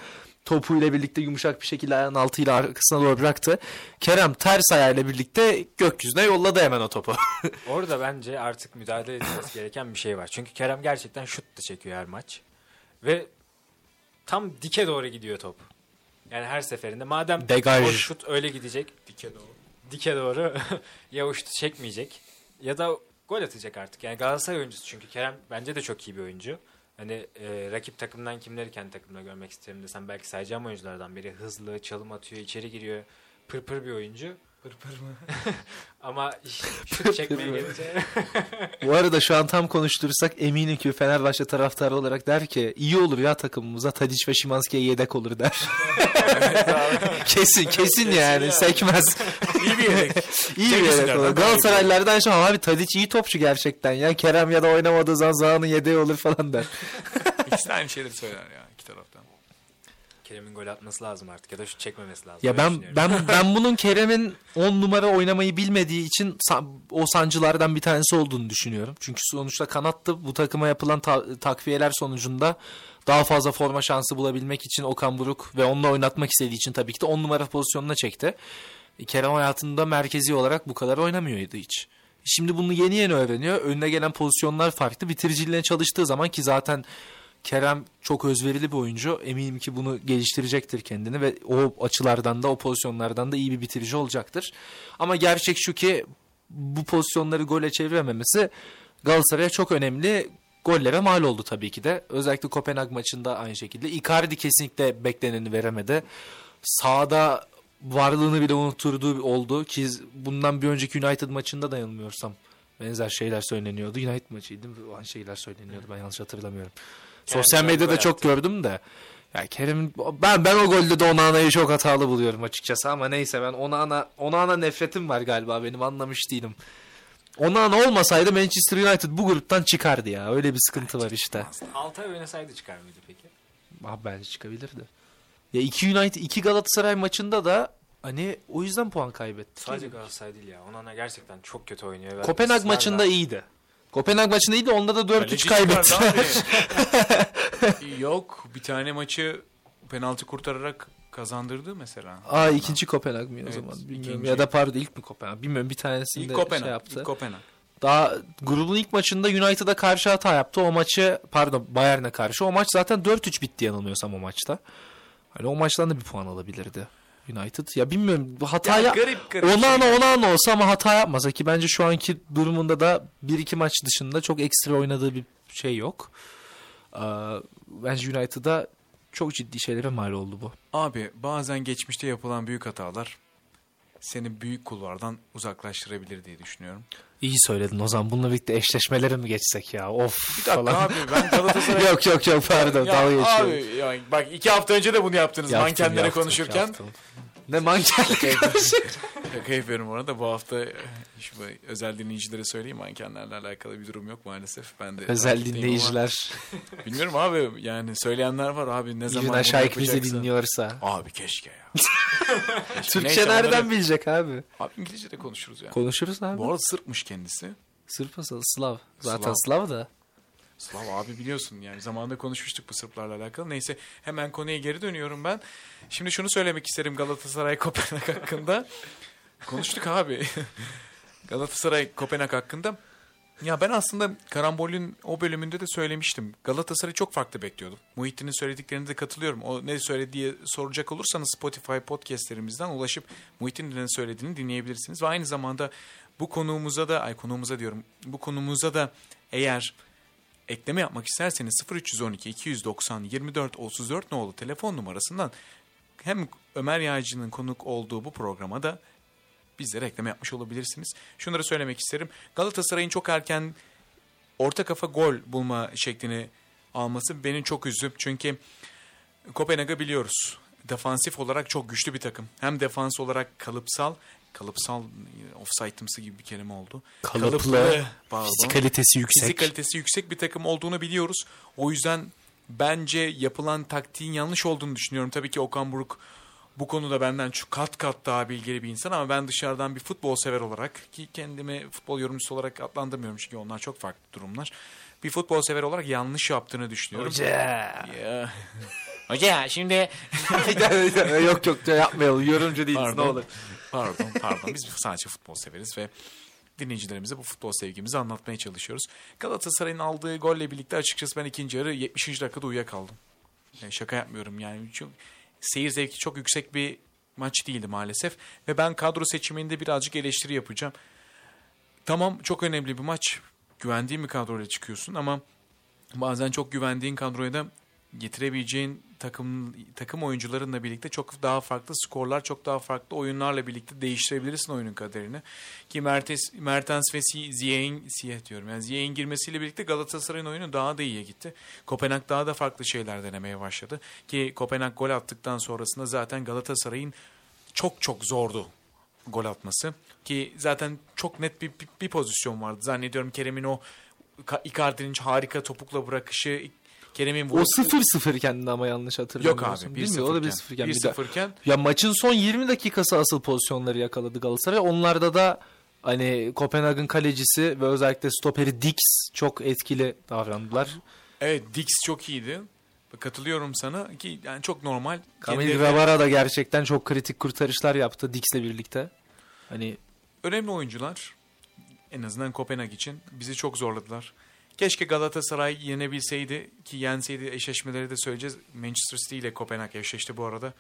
topuyla birlikte yumuşak bir şekilde ayağının altıyla arkasına doğru bıraktı. Kerem ters ayağıyla birlikte gökyüzüne yolladı hemen o topu. Orada bence artık müdahale edilmesi gereken bir şey var. Çünkü Kerem gerçekten şut da çekiyor her maç. Ve tam dike doğru gidiyor top. Yani her seferinde madem Degaj. o şut öyle gidecek dike doğru. Dike doğru ya o şutu çekmeyecek ya da gol atacak artık. Yani Galatasaray oyuncusu çünkü Kerem bence de çok iyi bir oyuncu. Hani e, rakip takımdan kimleri kendi takımda görmek isterim desem belki sayacağım oyunculardan biri. Hızlı, çalım atıyor, içeri giriyor. Pırpır bir oyuncu. Pırpır mı? Ama şut çekmeye gelince Bu arada şu an tam konuşturursak eminim ki Fenerbahçe taraftarı olarak der ki iyi olur ya takımımıza Tadic ve Şimanski'ye yedek olur der. kesin kesin yani sekmez. İyi bir yedek. iyi bir yedek olur. Galatasaraylılardan şu an abi Tadic iyi topçu gerçekten ya. Kerem ya da oynamadığı zaman Zaha'nın yedeği olur falan der. İkisi de aynı şeyleri söyler ya iki taraftan. Kerem'in gol atması lazım artık ya da şut çekmemesi lazım. Ya ben ben ben bunun Kerem'in 10 numara oynamayı bilmediği için o sancılardan bir tanesi olduğunu düşünüyorum. Çünkü sonuçta kanattı. Bu takıma yapılan ta- takviyeler sonucunda daha fazla forma şansı bulabilmek için Okan Buruk ve onunla oynatmak istediği için tabii ki de 10 numara pozisyonuna çekti. E, Kerem hayatında merkezi olarak bu kadar oynamıyordu hiç. Şimdi bunu yeni yeni öğreniyor. Önüne gelen pozisyonlar farklı. Bitiriciliğine çalıştığı zaman ki zaten Kerem çok özverili bir oyuncu. Eminim ki bunu geliştirecektir kendini ve o açılardan da o pozisyonlardan da iyi bir bitirici olacaktır. Ama gerçek şu ki bu pozisyonları gole çevirememesi Galatasaray'a çok önemli. Gollere mal oldu tabii ki de. Özellikle Kopenhag maçında aynı şekilde. Icardi kesinlikle bekleneni veremedi. Sağda varlığını bile unutturduğu oldu ki bundan bir önceki United maçında da yanılmıyorsam benzer şeyler söyleniyordu. United maçıydı. Aynı şeyler söyleniyordu. Ben yanlış hatırlamıyorum. Sosyal medyada çok gördüm de. Ya Kerem'in ben ben o golde de Onana'yı çok hatalı buluyorum açıkçası ama neyse ben Onana Onana nefretim var galiba benim anlamış değilim. Onana olmasaydı Manchester United bu gruptan çıkardı ya. Öyle bir sıkıntı var işte. Altay oynasaydı çıkar mıydı peki? Abi bence çıkabilirdi. Ya iki United iki Galatasaray maçında da hani o yüzden puan kaybetti. Sadece Galatasaray değil ya. Onana gerçekten çok kötü oynuyor. Kopenhag maçında iyiydi. Kopenhag maçında iyiydi. Onda da 4-3 Kaleci çıkardı kaybettiler. abi. Yok bir tane maçı penaltı kurtararak kazandırdı mesela. Aa ikinci Kopenhag mı o Evet, zaman? Bilmiyorum. ikinci. Ya da pardon ilk mi Kopenhag? Bilmiyorum bir tanesinde İlk Kopenhag. şey yaptı. ilk Kopenhag. Daha grubun ilk maçında United'a karşı hata yaptı. O maçı pardon Bayern'e karşı. O maç zaten 4-3 bitti yanılmıyorsam o maçta. Hani o maçtan da bir puan alabilirdi United. Ya bilmiyorum bu hata Ya garip garip şey. Onana Onana olsa ama hata yapmasa ki bence şu anki durumunda da 1-2 maç dışında çok ekstra oynadığı bir şey yok. Ee, bence United'a çok ciddi şeylere mal oldu bu. Abi bazen geçmişte yapılan büyük hatalar seni büyük kulvardan uzaklaştırabilir diye düşünüyorum. İyi söyledin o zaman. Bununla birlikte eşleşmelere mi geçsek ya? Of Bir dakika falan. abi ben Galatasaray... yok yok yok pardon Ya dalga geçiyorum. abi ya bak iki hafta önce de bunu yaptınız Yaptım, mankenlere yaptım, konuşurken. yaptım. Ne mankenle konuşurken? Şaka yapıyorum orada. Bu hafta e, şu özel dinleyicilere söyleyeyim mankenlerle alakalı bir durum yok maalesef. Ben de Özel takipteyim ama dinleyiciler. Bilmiyorum abi yani söyleyenler var abi ne zaman bunu aşağı bizi dinliyorsa. Abi keşke ya. Keşke. Türkçe Neyse, nereden onları- bilecek abi? Abi İngilizce de konuşuruz ya. Konuşuruz abi. Bu arada Sırpmış kendisi. Sırp asıl Slav. Zaten Slav. Slav da. Slav abi biliyorsun yani zamanında konuşmuştuk bu Sırplarla alakalı. Neyse hemen konuya geri dönüyorum ben. Şimdi şunu söylemek isterim Galatasaray Kopenhag hakkında. Konuştuk abi. Galatasaray Kopenhag hakkında. Ya ben aslında Karambol'ün o bölümünde de söylemiştim. Galatasaray'ı çok farklı bekliyordum. Muhittin'in söylediklerine de katılıyorum. O ne söylediği soracak olursanız Spotify podcastlerimizden ulaşıp Muhittin'in ne söylediğini dinleyebilirsiniz. Ve aynı zamanda bu konuğumuza da, ay konuğumuza diyorum, bu konumuza da eğer ekleme yapmak isterseniz 0312 290 24 34 nolu telefon numarasından hem Ömer Yağcı'nın konuk olduğu bu programa da bizlere ekleme yapmış olabilirsiniz. Şunları söylemek isterim. Galatasaray'ın çok erken orta kafa gol bulma şeklini alması beni çok üzdü. Çünkü Kopenhag'ı biliyoruz. Defansif olarak çok güçlü bir takım. Hem defans olarak kalıpsal, kalıpsal offside'ımsı gibi bir kelime oldu. Kalıplı, pardon. Fizikalitesi yüksek. Fizik kalitesi yüksek bir takım olduğunu biliyoruz. O yüzden bence yapılan taktiğin yanlış olduğunu düşünüyorum. Tabii ki Okan Buruk bu konuda benden şu kat kat daha bilgili bir insan ama ben dışarıdan bir futbol sever olarak ki kendimi futbol yorumcusu olarak adlandırmıyorum çünkü onlar çok farklı durumlar. Bir futbol sever olarak yanlış yaptığını düşünüyorum. Hoca. Ya. Hoca şimdi yok yok yapmayalım. Yorumcu değiliz ne Pardon. olur. Pardon, pardon. Biz sadece futbol severiz ve dinleyicilerimize bu futbol sevgimizi anlatmaya çalışıyoruz. Galatasaray'ın aldığı golle birlikte açıkçası ben ikinci yarı 70. dakikada uyuyakaldım. Yani şaka yapmıyorum yani. Çok, seyir zevki çok yüksek bir maç değildi maalesef. Ve ben kadro seçiminde birazcık eleştiri yapacağım. Tamam çok önemli bir maç. Güvendiğin bir kadroyla çıkıyorsun ama bazen çok güvendiğin kadroya da getirebileceğin takım takım oyuncularınla birlikte çok daha farklı skorlar, çok daha farklı oyunlarla birlikte değiştirebilirsin oyunun kaderini. Ki Mertes, Mertens ve Ziyech'in Ziyech diyorum. Yani Ziyech'in girmesiyle birlikte Galatasaray'ın oyunu daha da iyiye gitti. Kopenhag daha da farklı şeyler denemeye başladı. Ki Kopenhag gol attıktan sonrasında zaten Galatasaray'ın çok çok zordu gol atması. Ki zaten çok net bir, bir, bir pozisyon vardı. Zannediyorum Kerem'in o Icardi'nin harika topukla bırakışı, Kerem'in O 0-0 kendine ama yanlış Yok hatırlamıyorsun. abi. Değil mi? O da 1-0 iken. 1 Bir de- 0 iken Ya maçın son 20 dakikası asıl pozisyonları yakaladı Galatasaray. Onlarda da hani Kopenhag'ın kalecisi ve özellikle stoperi Dix çok etkili davrandılar. evet Dix çok iyiydi. Katılıyorum sana ki yani çok normal. Kamil Kendileri- Rabara da gerçekten çok kritik kurtarışlar yaptı Dix'le birlikte. Hani önemli oyuncular. En azından Kopenhag için bizi çok zorladılar. Keşke Galatasaray yenebilseydi ki yenseydi eşleşmeleri de söyleyeceğiz. Manchester City ile Kopenhag eşleşti bu arada.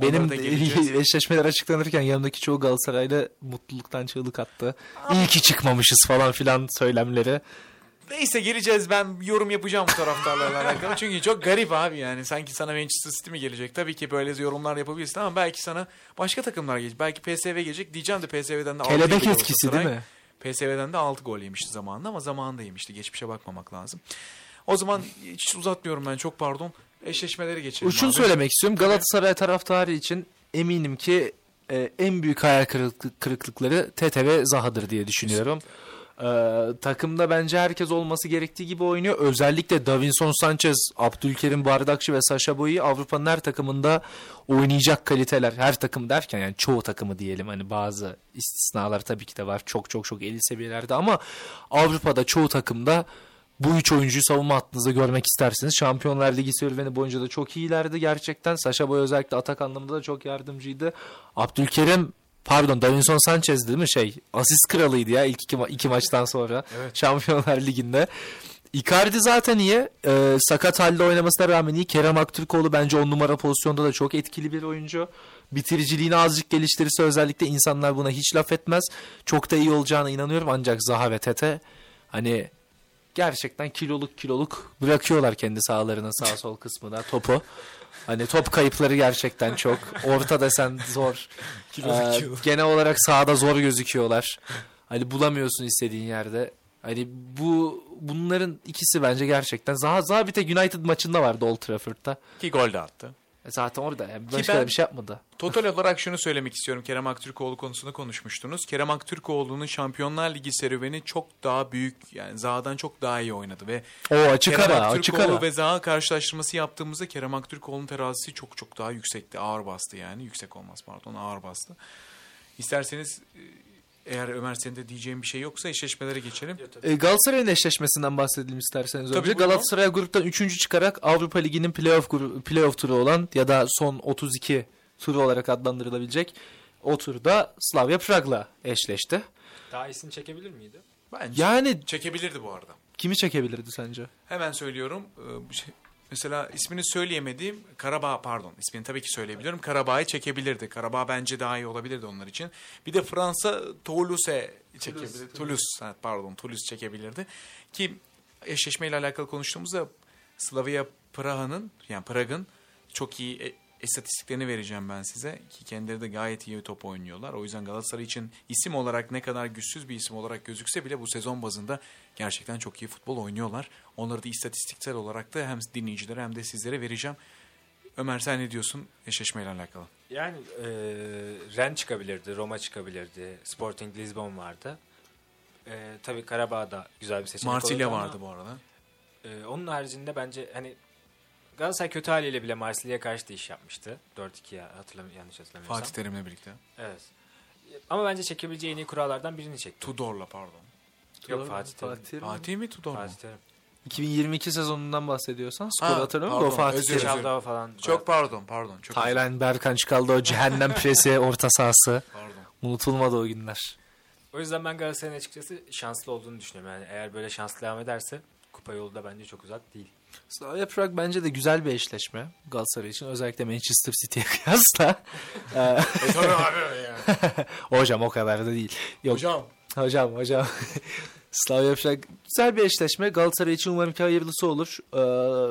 Benim eşleşmeler açıklanırken yanımdaki çoğu Galatasaraylı mutluluktan çığlık attı. İyi ki çıkmamışız falan filan söylemleri. Neyse geleceğiz ben yorum yapacağım bu taraftarlarla alakalı. Çünkü çok garip abi yani. Sanki sana Manchester City mi gelecek? Tabii ki böyle yorumlar yapabilirsin ama belki sana başka takımlar gelecek. Belki PSV gelecek. Diyeceğim de PSV'den de Kelebek yedi etkisi değil mi? PSV'den de 6 gol yemişti zamanında ama zamanında yemişti. Geçmişe bakmamak lazım. O zaman hiç uzatmıyorum ben çok pardon. Eşleşmeleri geçelim Şunu abi. söylemek istiyorum. Galatasaray taraftarı için eminim ki e, en büyük hayal kırıklık- kırıklıkları Tete ve Zaha'dır diye düşünüyorum. E, takımda bence herkes olması gerektiği gibi oynuyor. Özellikle Davinson Sanchez, Abdülkerim Bardakçı ve Sasha Boyi Avrupa'nın her takımında oynayacak kaliteler. Her takım derken yani çoğu takımı diyelim. Hani bazı istisnalar tabii ki de var. Çok çok çok eli seviyelerde ama Avrupa'da çoğu takımda bu üç oyuncuyu savunma hattınızda görmek istersiniz. Şampiyonlar Ligi serüveni boyunca da çok iyilerdi gerçekten. Sasha Boy özellikle atak anlamında da çok yardımcıydı. Abdülkerim pardon Davinson Sanchez değil mi şey asist kralıydı ya ilk iki, ma- iki maçtan sonra Şampiyonlar Ligi'nde. Icardi zaten iyi. Ee, sakat halde oynamasına rağmen iyi. Kerem Aktürkoğlu bence on numara pozisyonda da çok etkili bir oyuncu. Bitiriciliğini azıcık geliştirirse özellikle insanlar buna hiç laf etmez. Çok da iyi olacağına inanıyorum ancak Zaha ve Tete hani gerçekten kiloluk kiloluk bırakıyorlar kendi sahalarına sağ sol kısmına topu. Hani top kayıpları gerçekten çok. Orta desen zor. Ee, genel olarak sahada zor gözüküyorlar. Hani bulamıyorsun istediğin yerde. Hani bu bunların ikisi bence gerçekten Zaha, Zaha bir tek United maçında vardı Old Trafford'da. Ki gol de attı. E Zaten orada yani başka ben- bir şey yapmadı. Total olarak şunu söylemek istiyorum. Kerem Aktürkoğlu konusunda konuşmuştunuz. Kerem Aktürkoğlu'nun Şampiyonlar Ligi serüveni çok daha büyük. Yani Zaha'dan çok daha iyi oynadı ve O açık Kerem ara, açık Aktürkoğlu ara. ve Zaha karşılaştırması yaptığımızda Kerem Aktürkoğlu'nun terazisi çok çok daha yüksekti. Ağır bastı yani. Yüksek olmaz pardon ağır bastı. İsterseniz e, eğer Ömer senin de diyeceğin bir şey yoksa eşleşmelere geçelim. E, Galatasaray'ın eşleşmesinden bahsedelim isterseniz Tabii, önce. buyurun. Galatasaray gruptan 3. çıkarak Avrupa Ligi'nin playoff, gru- playoff turu olan ya da son 32 turu olarak adlandırılabilecek o turda Slavia Prag'la eşleşti. Daha iyisini çekebilir miydi? Bence Yani çekebilirdi bu arada. kimi çekebilirdi sence? Hemen söylüyorum. Ee, şey- Mesela ismini söyleyemediğim Karabağ pardon ismini tabii ki söyleyebilirim. Karabağ'ı çekebilirdi. Karabağ bence daha iyi olabilirdi onlar için. Bir de Fransa Toulouse'e çekebilirdi. Toulouse, evet, pardon Toulouse çekebilirdi. Ki eşleşmeyle alakalı konuştuğumuzda Slavia Praha'nın yani Prag'ın çok iyi e- istatistiklerini vereceğim ben size. Ki kendileri de gayet iyi top oynuyorlar. O yüzden Galatasaray için isim olarak ne kadar güçsüz bir isim olarak gözükse bile bu sezon bazında gerçekten çok iyi futbol oynuyorlar. Onları da istatistiksel olarak da hem dinleyicilere hem de sizlere vereceğim. Ömer sen ne diyorsun eşleşmeyle alakalı? Yani e, Ren çıkabilirdi, Roma çıkabilirdi, Sporting Lisbon vardı. E, tabii Karabağ da güzel bir seçenek Marsilya vardı bu arada. e, onun haricinde bence hani Galatasaray kötü haliyle bile Marsilya'ya karşı da iş yapmıştı. 4-2 ya hatırlam yanlış hatırlamıyorsam. Fatih Terim'le birlikte. Evet. Ama bence çekebileceği en iyi kurallardan birini çekti. Tudor'la pardon. Yok Fatih Terim. Fatih, Fatih mi Tudor mu? Fatih Terim. 2022 sezonundan bahsediyorsan skor Ha, hatırlamıyorum da o pardon, Fatih özür Terim. Çaldava falan. Çok pardon pardon. Çok özür- Taylan Berkan çıkaldı o cehennem presi orta sahası. Pardon. Unutulmadı o günler. O yüzden ben Galatasaray'ın açıkçası şanslı olduğunu düşünüyorum. Yani eğer böyle şanslı devam ederse kupa yolu da bence çok uzak değil. Slavia Prag bence de güzel bir eşleşme Galatasaray için. Özellikle Manchester City'ye kıyasla. E tabii abi yani. hocam o kadar da değil. Yok. Hocam. Hocam hocam. Slavia Prag güzel bir eşleşme. Galatasaray için umarım ki hayırlısı olur. Ee,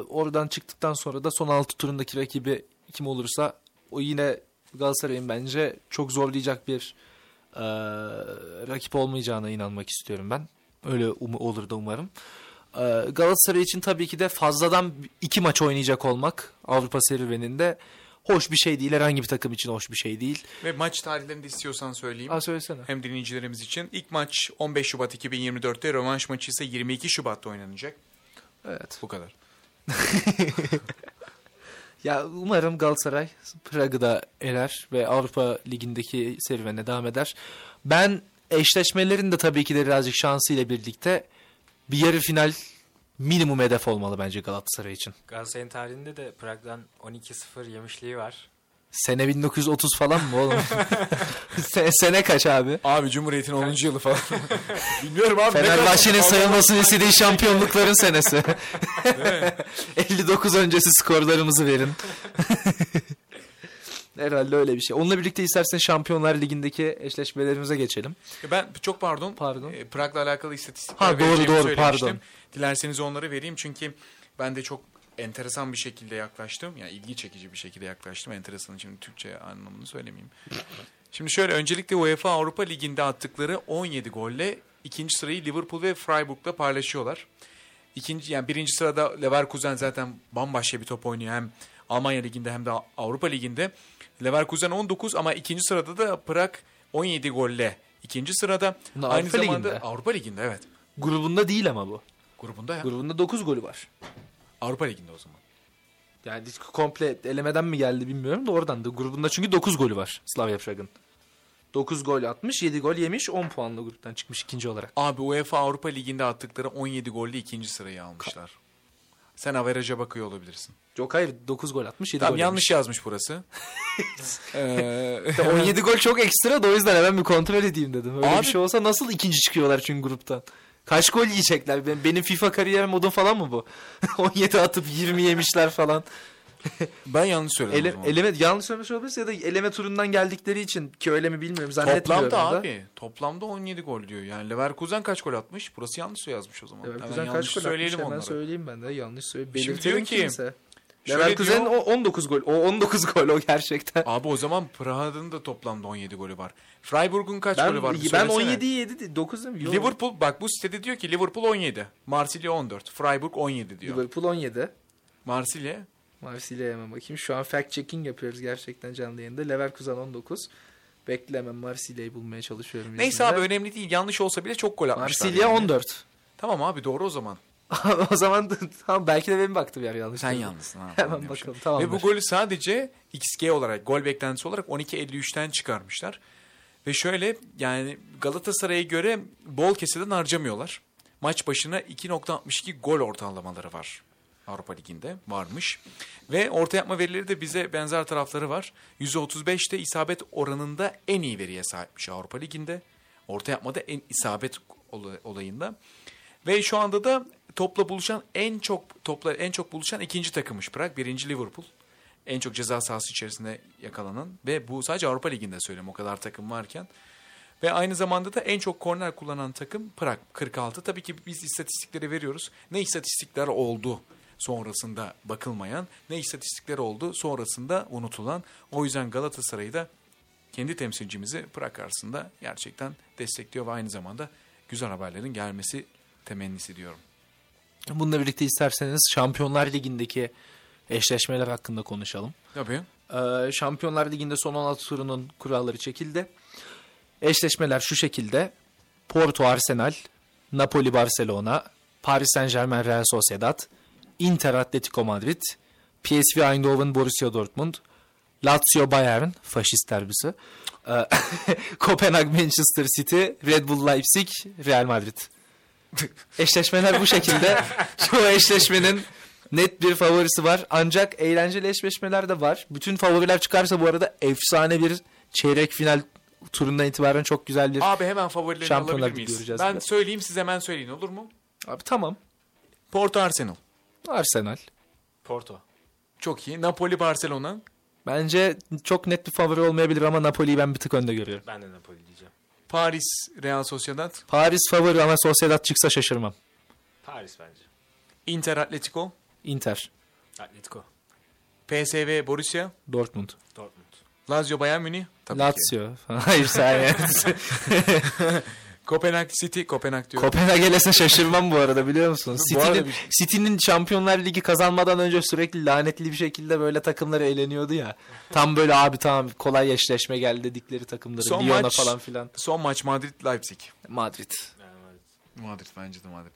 oradan çıktıktan sonra da son 6 turundaki rakibi kim olursa o yine Galatasaray'ın bence çok zorlayacak bir e, rakip olmayacağına inanmak istiyorum ben. Öyle um- olur da umarım. Ee, Galatasaray için tabii ki de fazladan iki maç oynayacak olmak Avrupa serüveninde hoş bir şey değil. Herhangi bir takım için hoş bir şey değil. Ve maç tarihlerini de istiyorsan söyleyeyim. Aa, söylesene. Hem dinleyicilerimiz için. İlk maç 15 Şubat 2024'te, rövanş maçı ise 22 Şubat'ta oynanacak. Evet. Bu kadar. Ya umarım Galatasaray Prag'ı da eler ve Avrupa Ligi'ndeki serüvene devam eder. Ben eşleşmelerin de tabii ki de birazcık şansıyla birlikte bir yarı final minimum hedef olmalı bence Galatasaray için. Galatasaray'ın tarihinde de Prag'dan 12-0 yemişliği var. Sene 1930 falan mı oğlum? Se- sene kaç abi? Abi Cumhuriyet'in 10. yılı falan. Bilmiyorum abi. Fenerbahçe'nin sayılmasını istediği şampiyonlukların senesi. 59 öncesi skorlarımızı verin. Herhalde öyle bir şey. Onunla birlikte istersen Şampiyonlar Ligi'ndeki eşleşmelerimize geçelim. Ben çok pardon. Pardon. E, Prag'la alakalı istatistikler Ha, doğru, doğru, pardon. Dilerseniz onları vereyim çünkü ben de çok enteresan bir şekilde yaklaştım. Yani ilgi çekici bir şekilde yaklaştım. Enteresan şimdi Türkçe anlamını söylemeyeyim. Şimdi şöyle öncelikle UEFA Avrupa Ligi'nde attıkları 17 golle ikinci sırayı Liverpool ve Freiburg'la paylaşıyorlar. İkinci yani birinci sırada Leverkusen zaten bambaşka bir top oynuyor hem Almanya Ligi'nde hem de Avrupa Ligi'nde. Leverkusen 19 ama ikinci sırada da Prag 17 golle. İkinci sırada Bunlar aynı Avrupa zamanda Ligi'nde. Avrupa Ligi'nde evet. Grubunda değil ama bu. Grubunda ya. Grubunda 9 golü var. Avrupa Ligi'nde o zaman. Yani komple elemeden mi geldi bilmiyorum da oradan da grubunda çünkü 9 golü var Slavia Prag'ın. 9 gol atmış, 7 gol yemiş, 10 puanla gruptan çıkmış ikinci olarak. Abi UEFA Avrupa Ligi'nde attıkları 17 golle ikinci sırayı almışlar. Sen averaja bakıyor olabilirsin. Yok hayır 9 gol atmış, 7 Tamam gol yanlış yazmış burası. Ee, yemiş. 17 gol çok ekstra da o yüzden hemen bir kontrol edeyim dedim. Öyle Abi- bir şey olsa nasıl ikinci çıkıyorlar çünkü gruptan? Kaç gol yiyecekler? Benim, benim FIFA kariyer modum falan mı bu? 17 atıp 20 yemişler falan. ben yanlış söyledim Ele, eleme, yanlış söylemiş olabilir ya da eleme turundan geldikleri için ki öyle mi bilmiyorum zannetmiyorum Toplamda da. abi. Toplamda 17 gol diyor. Yani Leverkusen kaç gol atmış? Burası yanlış yazmış o zaman. Leverkusen kaç gol söyleyelim atmış hemen söyleyeyim ben de yanlış söyleyeyim. Şimdi diyor ki, kimse. Leverkusen'in o 19 gol. O 19 gol o gerçekten. Abi o zaman Praha'nın da toplamda 17 golü var. Freiburg'un kaç Ben, golü var? ben söylesene. 17 7 9 değil mi? Liverpool bak bu sitede diyor ki Liverpool 17. Marsilya 14. Freiburg 17 diyor. Liverpool 17. Marsilya Marsilya'ya hemen bakayım. Şu an fact checking yapıyoruz gerçekten canlı yayında. Leverkusen 19. Bekle hemen Marsilya'yı bulmaya çalışıyorum. Neyse izninle. abi önemli değil. Yanlış olsa bile çok gol atmışlar. Marsilya yani. 14. Tamam abi doğru o zaman. o zaman tamam belki de benim baktım yer yanlış. Sen yanlısın. Ha, Hemen bakalım tamam. Ve bu golü sadece XG olarak, gol beklentisi olarak 12.53'ten çıkarmışlar. Ve şöyle yani Galatasaray'a göre bol keseden harcamıyorlar. Maç başına 2.62 gol ortalamaları var. Avrupa Ligi'nde varmış. Ve orta yapma verileri de bize benzer tarafları var. %35'te isabet oranında en iyi veriye sahipmiş Avrupa Ligi'nde. Orta yapmada en isabet olay- olayında. Ve şu anda da topla buluşan en çok topla en çok buluşan ikinci takımmış Prag. Birinci Liverpool. En çok ceza sahası içerisinde yakalanan ve bu sadece Avrupa Ligi'nde söylüyorum o kadar takım varken. Ve aynı zamanda da en çok korner kullanan takım Prag 46. Tabii ki biz istatistikleri veriyoruz. Ne istatistikler oldu sonrasında bakılmayan, ne istatistikler oldu sonrasında unutulan. O yüzden Galatasaray'ı da kendi temsilcimizi Prag karşısında gerçekten destekliyor ve aynı zamanda güzel haberlerin gelmesi temennisi diyorum. Bununla birlikte isterseniz Şampiyonlar Ligi'ndeki eşleşmeler hakkında konuşalım. Tabii. Ee, Şampiyonlar Ligi'nde son 16 turunun kuralları çekildi. Eşleşmeler şu şekilde. Porto Arsenal, Napoli Barcelona, Paris Saint-Germain Real Sociedad, Inter Atletico Madrid, PSV Eindhoven Borussia Dortmund, Lazio Bayern faşist derbisi. Ee, Kopenhag Manchester City, Red Bull Leipzig, Real Madrid. Eşleşmeler bu şekilde. Çoğu eşleşmenin net bir favorisi var. Ancak eğlenceli eşleşmeler de var. Bütün favoriler çıkarsa bu arada efsane bir çeyrek final turundan itibaren çok güzel bir... Abi hemen favorilerini Şampiyonlar alabilir miyiz? göreceğiz Ben biraz. söyleyeyim siz hemen söyleyin olur mu? Abi tamam. Porto Arsenal. Arsenal. Porto. Çok iyi. Napoli Barcelona. Bence çok net bir favori olmayabilir ama Napoli'yi ben bir tık önde görüyorum. Ben de Napoli. Paris Real Sociedad. Paris favori ama Sociedad çıksa şaşırmam. Paris bence. Inter Atletico. Inter, Atletico. PSV Borussia. Dortmund, Dortmund. Lazio Bayern Münih. Tabii ki. Lazio. Hayır sen Kopenhag City. Kopenhag diyorum. Kopenhag elese şaşırmam bu arada biliyor musun? City'nin bir- City'nin Şampiyonlar Ligi kazanmadan önce sürekli lanetli bir şekilde böyle takımları eğleniyordu ya. Tam böyle abi tamam kolay eşleşme geldi dedikleri takımları. Son Lyon'a maç- falan filan. Son maç Madrid Leipzig. Madrid. Madrid bence de Madrid.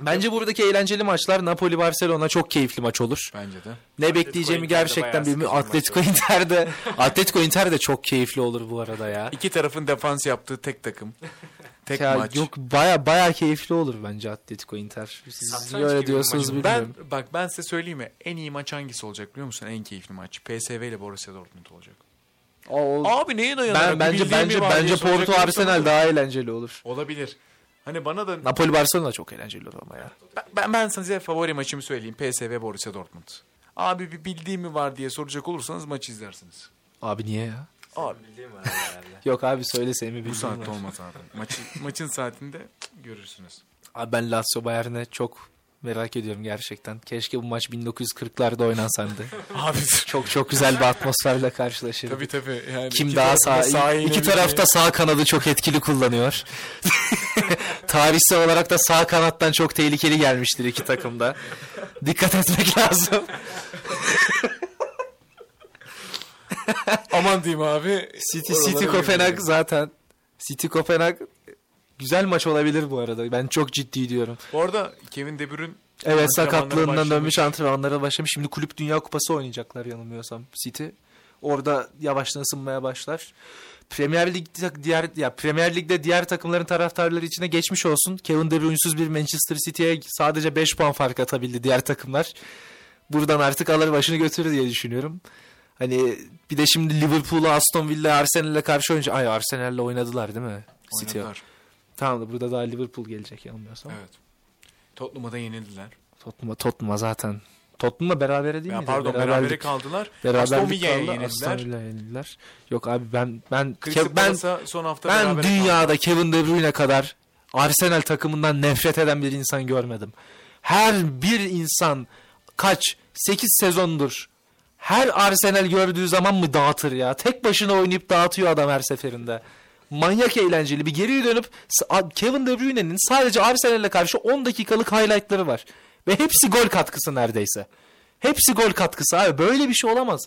Bence buradaki eğlenceli maçlar Napoli Barcelona çok keyifli maç olur. Bence de. Ne bekleyeceğimi Inter'de gerçekten bayağı bilmiyorum. sıkıcı Atletico Inter'de Atletico Inter de çok keyifli olur bu arada ya. İki tarafın defans yaptığı tek takım. Tek Ya maç. yok baya baya keyifli olur bence Atletico Inter. Siz Satranç niye öyle gibi bir diyorsunuz maç. Ben bilmiyorum. bak ben size söyleyeyim mi? En iyi maç hangisi olacak biliyor musun? En keyifli maç. PSV ile Borussia Dortmund olacak. O- Abi neye dayanarak? ben bence bence bence Porto Arsenal daha eğlenceli olur. Olabilir. Hani bana da Napoli Barcelona çok eğlenceli olur ama ya. ben, ben, ben size favori maçımı söyleyeyim. PSV Borussia Dortmund. Abi bir bildiğim mi var diye soracak olursanız maçı izlersiniz. Abi niye ya? Abi Bildiğim var herhalde. Yok abi söyle bu bildiğin saatte var. olmaz abi. Maçı, maçın saatinde görürsünüz. Abi ben Lazio Bayern'e çok merak ediyorum gerçekten. Keşke bu maç 1940'larda oynansaydı. Abi çok çok güzel bir atmosferle karşılaşırdık. tabii tabii. Yani Kim iki daha sağ, sahaya iki tarafta sağ kanadı çok etkili kullanıyor. Tarihsel olarak da sağ kanattan çok tehlikeli gelmiştir iki takımda. Dikkat etmek lazım. Aman diyeyim abi. City, City Kopenhag zaten. City Kopenhag güzel maç olabilir bu arada. Ben çok ciddi diyorum. Bu arada Kevin De Bruyne Evet sakatlığından başlamış. dönmüş antrenmanlara başlamış. Şimdi kulüp dünya kupası oynayacaklar yanılmıyorsam City. Orada yavaştan ısınmaya başlar. Premier Lig'de diğer ya Premier Lig'de diğer takımların taraftarları içine geçmiş olsun. Kevin De Bruyne'suz bir Manchester City'ye sadece 5 puan fark atabildi diğer takımlar. Buradan artık alır başını götürür diye düşünüyorum. Hani bir de şimdi Liverpool'u Aston Villa Arsenal'le karşı oynayacak. Ay Arsenal'le oynadılar değil mi? City. Tamam da burada daha Liverpool gelecek yanılmıyorsam. Evet. Tottenham'a da yenildiler. Tottenham'a Tottenham'a zaten. Tottenham'la berabere değil Ya miydi? pardon Beraberlik- berabere kaldılar. Beraberlik Villa'ya kaldı, Aston yenildiler. Villa'ya yenildiler. Yok abi ben ben Crystal Ke- ben son hafta ben dünyada Kevin De Bruyne kadar Arsenal takımından nefret eden bir insan görmedim. Her bir insan kaç 8 sezondur her Arsenal gördüğü zaman mı dağıtır ya? Tek başına oynayıp dağıtıyor adam her seferinde. Manyak eğlenceli. Bir geriye dönüp Kevin De Bruyne'nin sadece Arsenal'e karşı 10 dakikalık highlightları var. Ve hepsi gol katkısı neredeyse. Hepsi gol katkısı abi. Böyle bir şey olamaz.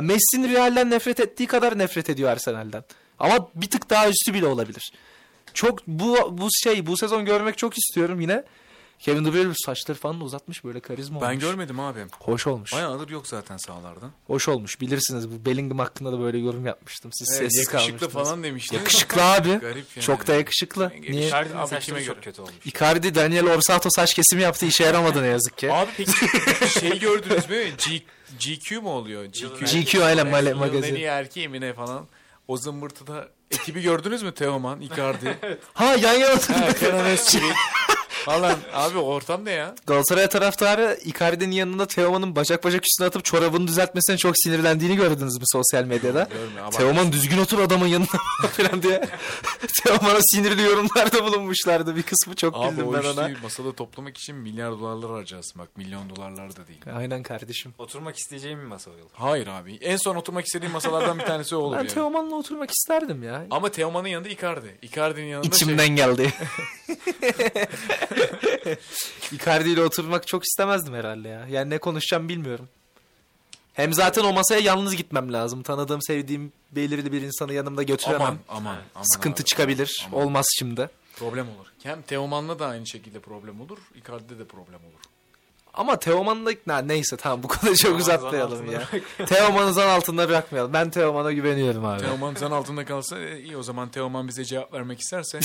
Messi'nin Real'den nefret ettiği kadar nefret ediyor Arsenal'den. Ama bir tık daha üstü bile olabilir. Çok bu bu şey bu sezon görmek çok istiyorum yine. Kevin De Bruyne saçları falan da uzatmış böyle karizma Ben olmuş. görmedim abi. Hoş olmuş. Bayağıdır yok zaten sahalarda. Hoş olmuş. Bilirsiniz bu Bellingham hakkında da böyle yorum yapmıştım. Siz Evet, sessiz yakışıklı kalmıştınız. falan demiştiniz. Yakışıklı abi. Garip yani. Çok da yakışıklı. Niye? Icardi'nin Abi saçları kime çok kötü olmuş. Icardi Daniel Orsato saç kesimi yaptı işe yaramadı ne yazık ki. Abi peki şey gördünüz mü? G, GQ mu oluyor? GQ. GQ aynen male- Yılın en magazin. iyi erkeği mi ne falan. O zımbırtıda ekibi gördünüz mü Teoman, Icardi? Ha yan yana oturdu. ha, Kenan Özçivit. Falan. Abi ortam ne ya? Galatasaray taraftarı Icardi'nin yanında Teoman'ın bacak bacak üstüne atıp çorabını düzeltmesine çok sinirlendiğini gördünüz mü sosyal medyada? Teoman düzgün otur adamın yanına falan diye. Teoman'a sinirli yorumlarda bulunmuşlardı. Bir kısmı çok Abi güldüm o ben ona. işi masada toplamak için milyar dolarlar harcarsın bak. Milyon dolarlar da değil. Aynen kardeşim. Oturmak isteyeceğim bir masa olur. Hayır abi. En son oturmak istediğim masalardan bir tanesi o olur Ben yani. Teoman'la oturmak isterdim ya. Ama Teoman'ın yanında Icardi. Icardi'nin yanında İçimden şey. geldi. Icardi ile oturmak çok istemezdim herhalde ya. Yani ne konuşacağım bilmiyorum. Hem zaten o masaya yalnız gitmem lazım. Tanıdığım, sevdiğim belirli bir insanı yanımda götüremem. Aman aman. aman Sıkıntı abi. çıkabilir. Aman. Olmaz şimdi. Problem olur. Hem Teoman'la da aynı şekilde problem olur. Icardi'de de problem olur. Ama Teoman'la na, neyse tamam bu konuyu çok uzatmayalım ya. Teoman'ı zan altında bırakmayalım. Ben Teoman'a güveniyorum abi. Teoman zan altında kalsa e, iyi o zaman Teoman bize cevap vermek isterse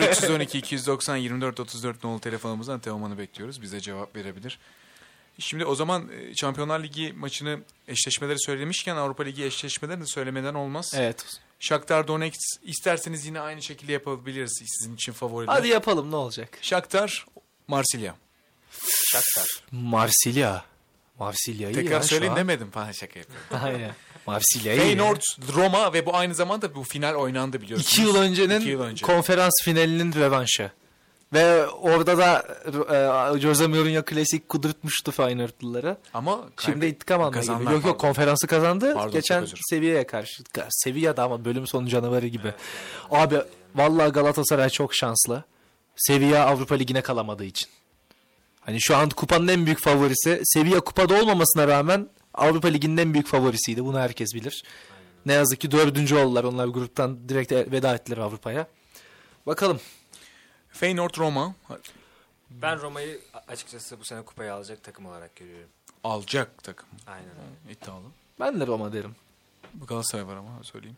0312 290 24 34 nolu telefonumuzdan Teoman'ı bekliyoruz. Bize cevap verebilir. Şimdi o zaman e, Şampiyonlar Ligi maçını eşleşmeleri söylemişken Avrupa Ligi eşleşmelerini de söylemeden olmaz. Evet. Shakhtar Donetsk isterseniz yine aynı şekilde yapabiliriz sizin için favoriler. Hadi yapalım ne olacak? Shakhtar Marsilya. Marsilya. Marsilya iyi Tekrar söyleyin demedim falan şaka yapıyorum. Aynen. Marsilya iyi. ya. Feyenoord Roma ve bu aynı zamanda bu final oynandı biliyorsunuz. İki yıl öncenin İki yıl önce. konferans finalinin rövanşı. Ve orada da e, Jose Mourinho klasik kudurtmuştu Feyenoordluları. Ama Şimdi intikam almaya gibi. Yok yok konferansı kazandı. Pardon, Geçen seviyeye karşı. Ka- Sevilla'da ama bölüm sonu canavarı gibi. Abi vallahi Galatasaray çok şanslı. Sevilla Avrupa Ligi'ne kalamadığı için. Hani şu an kupanın en büyük favorisi. Sevilla kupada olmamasına rağmen Avrupa Ligi'nin en büyük favorisiydi. Bunu herkes bilir. Ne yazık ki dördüncü oldular. Onlar gruptan direkt veda ettiler Avrupa'ya. Bakalım. Feyenoord Roma Ben Roma'yı açıkçası bu sene kupayı alacak takım olarak görüyorum. alacak takım. Aynen öyle. İddialı. Ben de Roma derim. Galatasaray var ama söyleyeyim.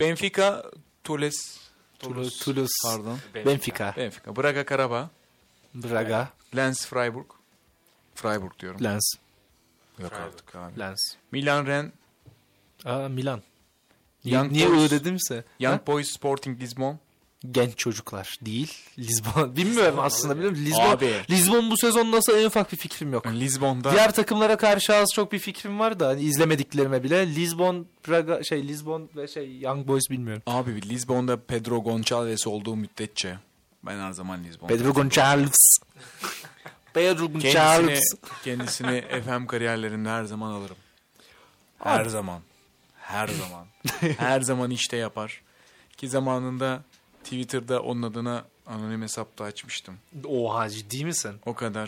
Benfica Toulouse. Toulouse. Toulouse. Pardon. Benfica. Benfica. Braga Karabağ. Braga. Lens Freiburg. Freiburg diyorum. Lens. Yok Freiburg. artık abi. Lens. Milan Ren. Aa Milan. Young niye Boys. Dedimse? Young Ha? Boys Sporting Lisbon. Genç çocuklar değil. Lisbon. Bilmiyorum aslında biliyor musun? Lisbon, Abi. Lisbon bu sezon nasıl en ufak bir fikrim yok. Lisbon'da. Diğer takımlara karşı az çok bir fikrim var da hani izlemediklerime bile Lisbon, Braga, şey Lisbon ve şey Young Boys bilmiyorum. Abi Lisbon'da Pedro Gonçalves olduğu müddetçe ben her zaman Lisbon'da. Pedro Gonçalves. Pedro Kendisini, kendisini FM kariyerlerinde her zaman alırım. Her Abi. zaman. Her zaman. her zaman işte yapar. Ki zamanında Twitter'da onun adına anonim hesap da açmıştım. Oha ciddi misin? O kadar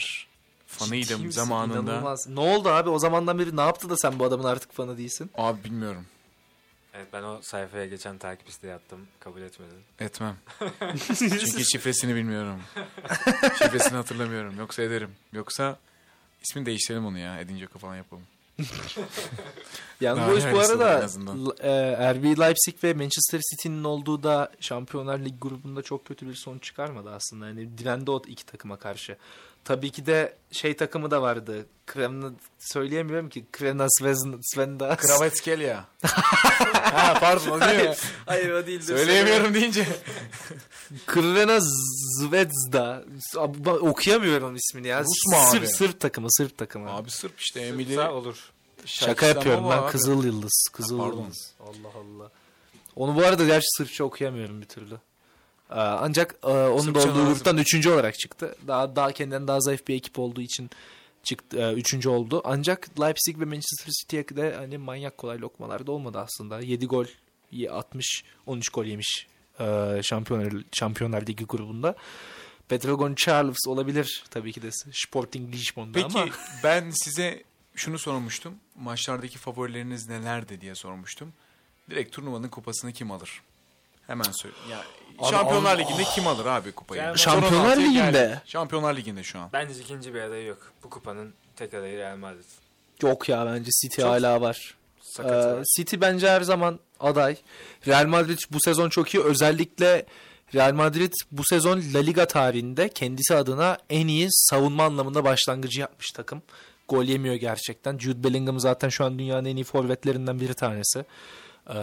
Ciddi fanıydım misin? zamanında. İnanılmaz. Ne oldu abi o zamandan beri ne yaptı da sen bu adamın artık fanı değilsin? Abi bilmiyorum. Evet ben o sayfaya geçen takip isteği attım. Kabul etmedin. Etmem. Çünkü şifresini bilmiyorum. şifresini hatırlamıyorum. Yoksa ederim. Yoksa ismini değiştirelim onu ya. Edince falan yapalım. Boys bu en arada e, RB Leipzig ve Manchester City'nin olduğu da Şampiyonlar Ligi grubunda çok kötü bir sonuç çıkarmadı aslında. Yani direndi o iki takıma karşı. Tabii ki de şey takımı da vardı. Kremna söyleyemiyorum ki. Kremna Svezn- Svenda. Kravatskhelia. ha pardon o değil mi? Hayır o değil. Söyleyemiyorum deyince. Krena Zvezda. Okuyamıyorum ismini ya. Rus mu abi? Sırp, Sırp takımı, Sırp takımı. Abi Sırp işte Emili. Sağ olur. Şaka yapıyorum ben Abi. Kızıl Yıldız. Kızıl pardon. Yıldız. Allah Allah. Onu bu arada gerçi Sırpça okuyamıyorum bir türlü. Ee, ancak e, onun da olduğu lazım. gruptan üçüncü olarak çıktı. Daha daha kendinden daha zayıf bir ekip olduğu için çıktı e, üçüncü oldu. Ancak Leipzig ve Manchester City'ye de hani manyak kolay lokmalar da olmadı aslında. 7 gol 60 13 gol yemiş e, Şampiyonlar Şampiyonlar Ligi grubunda. Pedro Gonçalves olabilir tabii ki de Sporting Lisbon'da Peki ama ben size şunu sormuştum. Maçlardaki favorileriniz nelerdi diye sormuştum. Direkt turnuvanın kupasını kim alır? Hemen söyle. Ya, Şampiyonlar Ligi'nde kim alır abi kupayı? Real Madrid. Son Şampiyonlar 16'ya Ligi'nde. geldi. Şampiyonlar Ligi'nde şu an. Bence ikinci bir adayı yok. Bu kupanın tek adayı Real Madrid. yok ya bence City Çok hala var. Sakatı Ee, var. City bence her zaman aday. Real Madrid bu sezon çok iyi. Özellikle Real Madrid bu sezon La Liga tarihinde kendisi adına en iyi savunma anlamında başlangıcı yapmış takım. Gol yemiyor gerçekten. Jude Bellingham zaten şu an dünyanın en iyi forvetlerinden bir tanesi. Ee,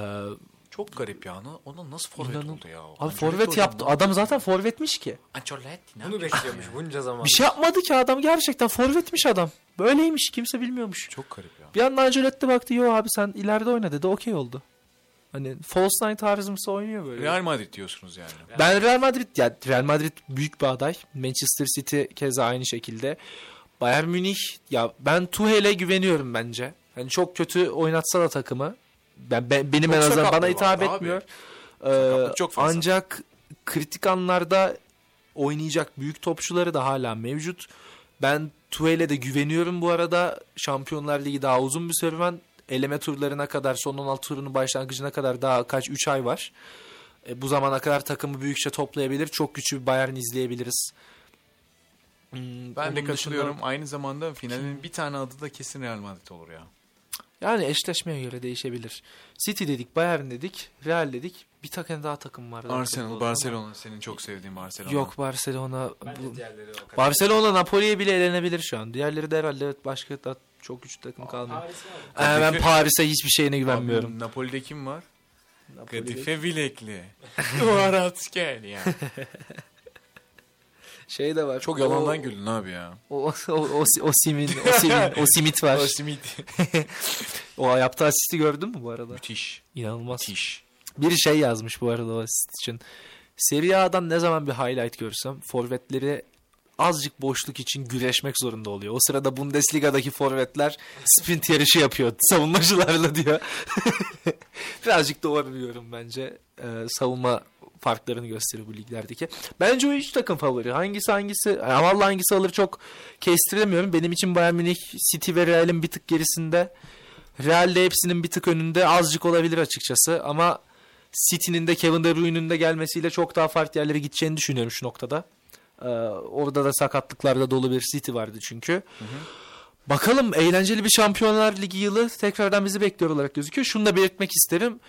Çok garip ya. Ona- nasıl forvet İnanın- oldu ya? abi Ancelotti forvet yaptı. Adam zaten forvetmiş ki. Ancelotti ne Bunu bekliyormuş bunca zaman. Bir şey yapmadı ki adam gerçekten forvetmiş adam. Böyleymiş kimse bilmiyormuş. Çok garip ya. Bir anda Ancelotti baktı yo abi sen ileride oyna dedi okey oldu. Hani false nine tarzımsı oynuyor böyle. Real Madrid diyorsunuz yani. Ben Real Madrid ya Real Madrid büyük bir aday. Manchester City keza aynı şekilde. Bayern Münih ya ben Tuchel'e güveniyorum bence. Hani çok kötü oynatsa da takımı ben, ben- benim Çok en azından bana hitap abi. etmiyor. Ee, çok fazla. ancak kritik anlarda oynayacak büyük topçuları da hala mevcut. Ben Tuchel'e de güveniyorum bu arada. Şampiyonlar Ligi daha uzun bir serüven. Eleme turlarına kadar, son 16 turunun başlangıcına kadar daha kaç 3 ay var. E, bu zamana kadar takımı büyükçe toplayabilir. Çok güçlü bir Bayern izleyebiliriz. Hmm, Ben de katılıyorum. dışında- Aynı zamanda finalin bir tane adı da kesin Real Madrid olur ya. Yani eşleşmeye göre değişebilir. City dedik, Bayern dedik, Real dedik. Bir takım daha takım vardı. Arsenal, Barcelona. Senin çok sevdiğin Barcelona. ama- Yok Barcelona. Bu-. Barcelona Napoli'ye bile elenebilir şu an. Diğerleri de herhalde evet başka da çok güçlü takım kalmıyor. Paris var. Ee, ben Paris'e hiçbir şeyine güvenmiyorum. Abi, Napoli'de kim var? Napoli'de- Kadife Bilekli. Kvaratskhelia yani. Şey de var. Çok yalandan güldün abi ya. O, o, o, o, o Simin, o Simin, o Simit var. O simit. O yaptığı asisti gördün mü bu arada? Müthiş. İnanılmaz. Müthiş. Bir şey yazmış bu arada o asist için. Serie A'dan ne zaman bir highlight görsem forvetleri azıcık boşluk için güreşmek zorunda oluyor. O sırada Bundesliga'daki forvetler sprint yarışı yapıyor savunmacılarla diyor. Birazcık doğru diyorum bence. Ee, savunma farklarını gösteriyor bu liglerdeki. Bence o üç takım favori. Hangisi hangisi? Ya vallahi hangisi alır çok kestiremiyorum. Benim için Bayern Münih, City ve Real'in bir tık gerisinde. Real de hepsinin bir tık önünde azıcık olabilir açıkçası ama City'nin de Kevin De Bruyne'nin de gelmesiyle çok daha farklı yerlere gideceğini düşünüyorum şu noktada. Ee, orada da sakatlıklarda dolu bir City vardı çünkü. Bakalım eğlenceli bir Şampiyonlar Ligi yılı tekrardan bizi bekliyor olarak gözüküyor. Şunu da belirtmek isterim.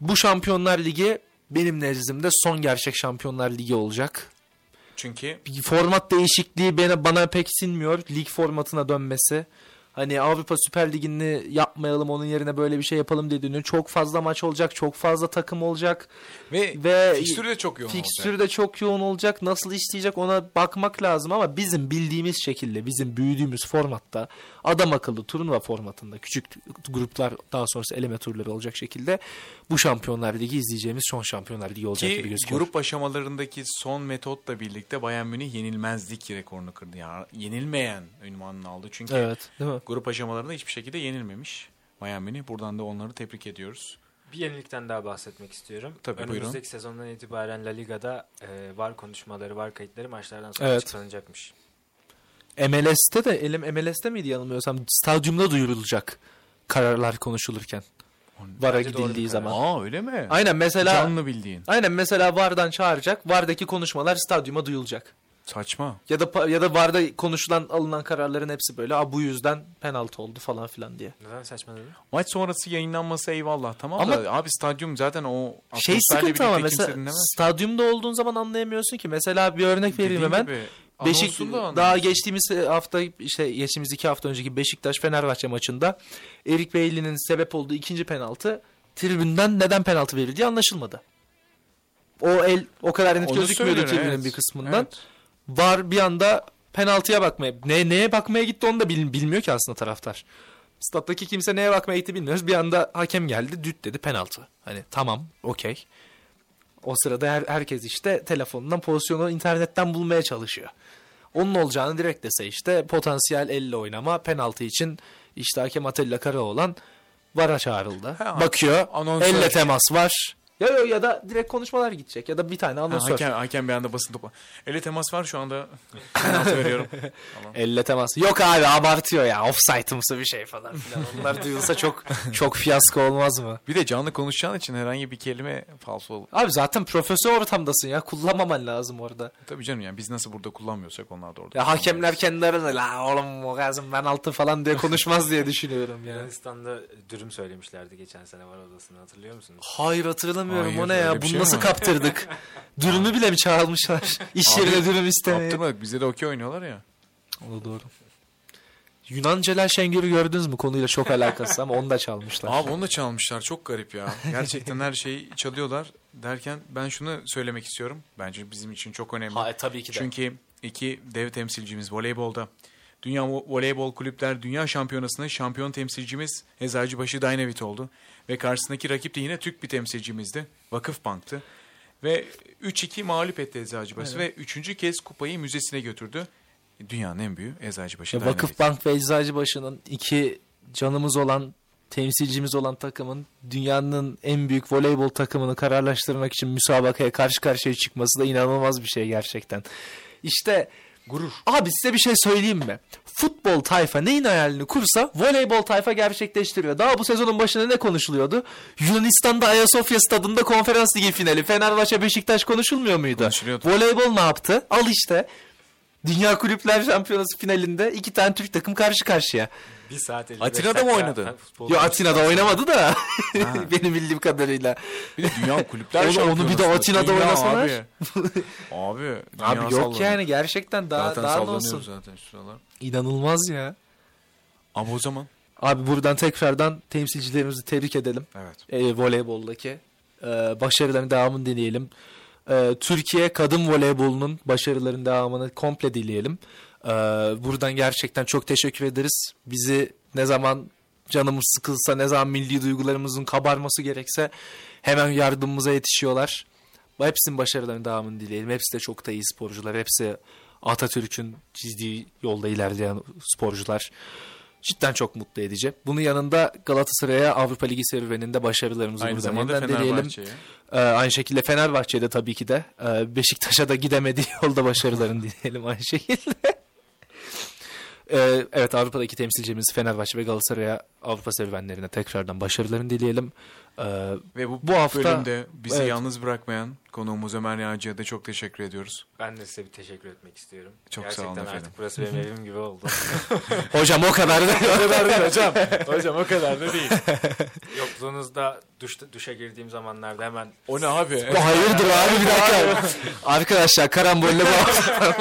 Bu Şampiyonlar Ligi benim nezdimde son gerçek Şampiyonlar Ligi olacak. Çünkü format değişikliği bana, bana pek sinmiyor. Lig formatına dönmesi. Hani Avrupa Süper Ligi'ni yapmayalım onun yerine böyle bir şey yapalım dediğini. Çok fazla maç olacak, çok fazla takım olacak. ve, Ve fikstürü de çok yoğun Fikstürü olacak. de çok yoğun olacak. Nasıl işleyecek ona bakmak lazım ama bizim bildiğimiz şekilde, bizim büyüdüğümüz formatta adam akıllı turnuva formatında küçük gruplar daha sonrası eleme turları olacak şekilde bu Şampiyonlar Ligi izleyeceğimiz son Şampiyonlar Ligi olacak gibi Ki gözüküyor. grup aşamalarındaki son metotla birlikte Bayern Münih yenilmezlik rekorunu kırdı. Yani yenilmeyen ünvanını aldı. Çünkü Evet, değil mi? Grup aşamalarında hiçbir şekilde yenilmemiş Münih. Buradan da onları tebrik ediyoruz. Bir yenilikten daha bahsetmek istiyorum. Tabii, buyurun. Önümüzdeki sezondan itibaren La Liga'da e, var konuşmaları, var kayıtları maçlardan sonra Evet. açıklanacakmış. MLS'te de elim MLS'te miydi yanılmıyorsam stadyumda duyurulacak kararlar konuşulurken. VAR'a gidildiği zaman. Aa öyle mi? Aynen mesela Canlı bildiğin. Aynen mesela VAR'dan çağıracak. VAR'daki konuşmalar stadyuma duyulacak. Saçma. Ya da ya da VAR'da konuşulan alınan kararların hepsi böyle Aa, bu yüzden penaltı oldu falan filan diye. Neden saçma dedin? Maç sonrası yayınlanması eyvallah tamam Ama- da abi stadyum zaten o Şey sıkıntı ama mesela stadyumda olduğun zaman anlayamıyorsun ki. Mesela bir örnek vereyim Dediğin hemen. gibi, Beşik daha geçtiğimiz hafta işte geçtiğimiz iki hafta önceki Beşiktaş Fenerbahçe maçında Erik Bailey'nin sebep olduğu ikinci penaltı tribünden neden penaltı verildiği anlaşılmadı. O el o kadar net Onu gözükmüyordu tribünün evet. bir kısmından. Evet. Var bir anda penaltıya bakmaya ne neye bakmaya gitti onu da bil- bilmiyor ki aslında taraftar. Stat'taki kimse neye bakmaya gitti bilmiyoruz. Bir anda hakem geldi düt dedi penaltı. Hani tamam okey. O sırada her, herkes işte telefonundan pozisyonu internetten bulmaya çalışıyor. Onun olacağını direkt dese işte potansiyel elle oynama penaltı için işte hakem Atilla Karaoğlan VAR'a çağrıldı. Ha, Bakıyor anonsör. elle temas var Ya, ya, ya da direkt konuşmalar gidecek ya da bir tane Ha, anonsör. hakem, hakem bir anda basın topu. Elle temas var şu anda. Penaltı veriyorum. Elle temas. Yok abi abartıyor ya. Offside'ımsı bir şey falan filan. Onlar duyulsa çok çok fiyasko olmaz mı? Bir de canlı konuşacağın için herhangi bir kelime falso olur. Abi zaten profesyonel ortamdasın ya. Kullanmaman lazım orada. Tabii canım yani biz nasıl burada kullanmıyorsak onlar da orada. Ya hakemler kendi arasında la oğlum o gazım ben altı falan diye konuşmaz diye düşünüyorum yani. Yunanistan'da dürüm söylemişlerdi geçen sene var odasını hatırlıyor musunuz? Hayır hatırlamıyorum Hayır, o ne ya bunu şey nasıl mi? kaptırdık? Dürümü bile mi çağırmışlar? İş yerine dürüm istemeye. Kaptırmadık. Bizde de okey oynuyorlar ya. O da doğru. Yunan Celal Şengör'ü gördünüz mü? Konuyla çok alakası ama onu da çalmışlar. Abi onu da çalmışlar. Çok garip ya. Gerçekten her şeyi çalıyorlar derken ben şunu söylemek istiyorum. Bence bizim için çok önemli. Ha, e, tabii ki de. Çünkü iki dev temsilcimiz voleybolda. Dünya Vo- Voleybol Kulüpler Dünya Şampiyonası'nda şampiyon temsilcimiz Eczacıbaşı Dynavit oldu. Ve karşısındaki rakip de yine Türk bir temsilcimizdi. Vakıfbank'tı. Ve 3-2 mağlup etti Eczacıbaşı ve üçüncü kez kupayı müzesine götürdü. Dünyanın en büyüğü Eczacıbaşı Dynavit. Vakıfbank ve Eczacıbaşı'nın iki canımız olan temsilcimiz olan takımın dünyanın en büyük voleybol takımını kararlaştırmak için müsabakaya karşı karşıya çıkması da inanılmaz bir şey gerçekten. İşte gurur. Abi size bir şey söyleyeyim mi? Futbol tayfa neyin hayalini kursa voleybol tayfa gerçekleştiriyor. Daha bu sezonun başında ne konuşuluyordu? Yunanistan'da Ayasofya stadında konferans ligi finali. Fenerbahçe Beşiktaş konuşulmuyor muydu? Konuşuluyordu. Voleybol ne yaptı? Al işte. Dünya Kulüpler Şampiyonası finalinde iki tane Türk takım karşı karşıya. Bir saat 55 Atina'da mı oynadı? Yo Atina'da oynamadı da benim bildiğim kadarıyla. Bir de Dünya Kulüpler Oğlum, onu bir de Şampiyonası. Atina'da Dünya oynasalar. Abi, abi, Abi yok sallanıyor. yani gerçekten daha Zaten daha ne olsun. zaten şu sıralar. İnanılmaz ya. Ama o zaman. Abi buradan tekrardan temsilcilerimizi tebrik edelim. Evet. E, voleyboldaki. E, başarıların devamını dileyelim. E, Türkiye kadın voleybolunun başarıların devamını komple dileyelim. E, buradan gerçekten çok teşekkür ederiz. Bizi ne zaman canımız sıkılsa, ne zaman milli duygularımızın kabarması gerekse hemen yardımımıza yetişiyorlar. Hepsinin başarılarının devamını dileyelim. Hepsi de çok da iyi sporcular. Hepsi Atatürk'ün çizdiği yolda ilerleyen sporcular. Cidden çok mutlu edici. Bunun yanında Galatasaray'a Avrupa Ligi serüveninde başarılarımızı Aynı buradan yeniden dileyelim. Fenerbahçe'ye. Ee, aynı şekilde Fenerbahçe'de tabii ki de e, Beşiktaş'a da gidemediği yolda başarılarını dileyelim aynı şekilde. Ee, evet Avrupa'daki temsilcimiz Fenerbahçe ve Galatasaray'a Avrupa serüvenlerine tekrardan başarılarını dileyelim. Ee, Ve bu, Bu hafta- bölümde bizi Evet. yalnız bırakmayan konuğumuz Ömer Yağcı'ya da çok teşekkür ediyoruz. Ben de size bir teşekkür etmek istiyorum. Çok sağ Gerçekten olun efendim. artık burası benim evim gibi oldu. hocam o kadar da o kadar değil hocam. Hocam o kadar da değil. Yokluğunuzda duş, duşa girdiğim zamanlarda hemen O ne abi? Hayırdır abi bir dakika. Arkadaşlar karambolle bu hafta,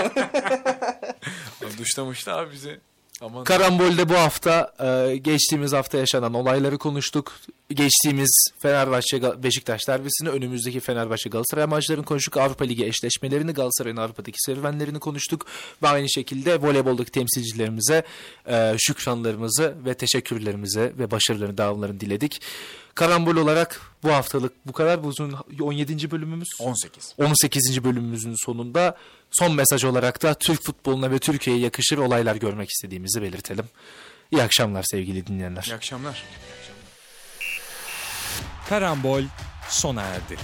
Duşlamıştı abi bizi. Aman. karambolde bu hafta e, geçtiğimiz hafta yaşanan olayları konuştuk. Geçtiğimiz Fenerbahçe Beşiktaş derbisini, önümüzdeki Fenerbahçe Galatasaray maçlarını konuştuk. Avrupa Ligi eşleşmelerini, Galatasaray'ın Avrupa'daki serüvenlerini konuştuk. Ve aynı şekilde voleyboldaki temsilcilerimize e, şükranlarımızı ve teşekkürlerimizi ve başarılarını, devamlarını diledik. Karambol olarak bu haftalık bu kadar. Bu uzun 17. bölümümüz. 18. 18. bölümümüzün sonunda son mesaj olarak da Türk futboluna ve Türkiye'ye yakışır olaylar görmek istediğimizi belirtelim. İyi akşamlar sevgili dinleyenler. İyi akşamlar. Karambol sona erdi.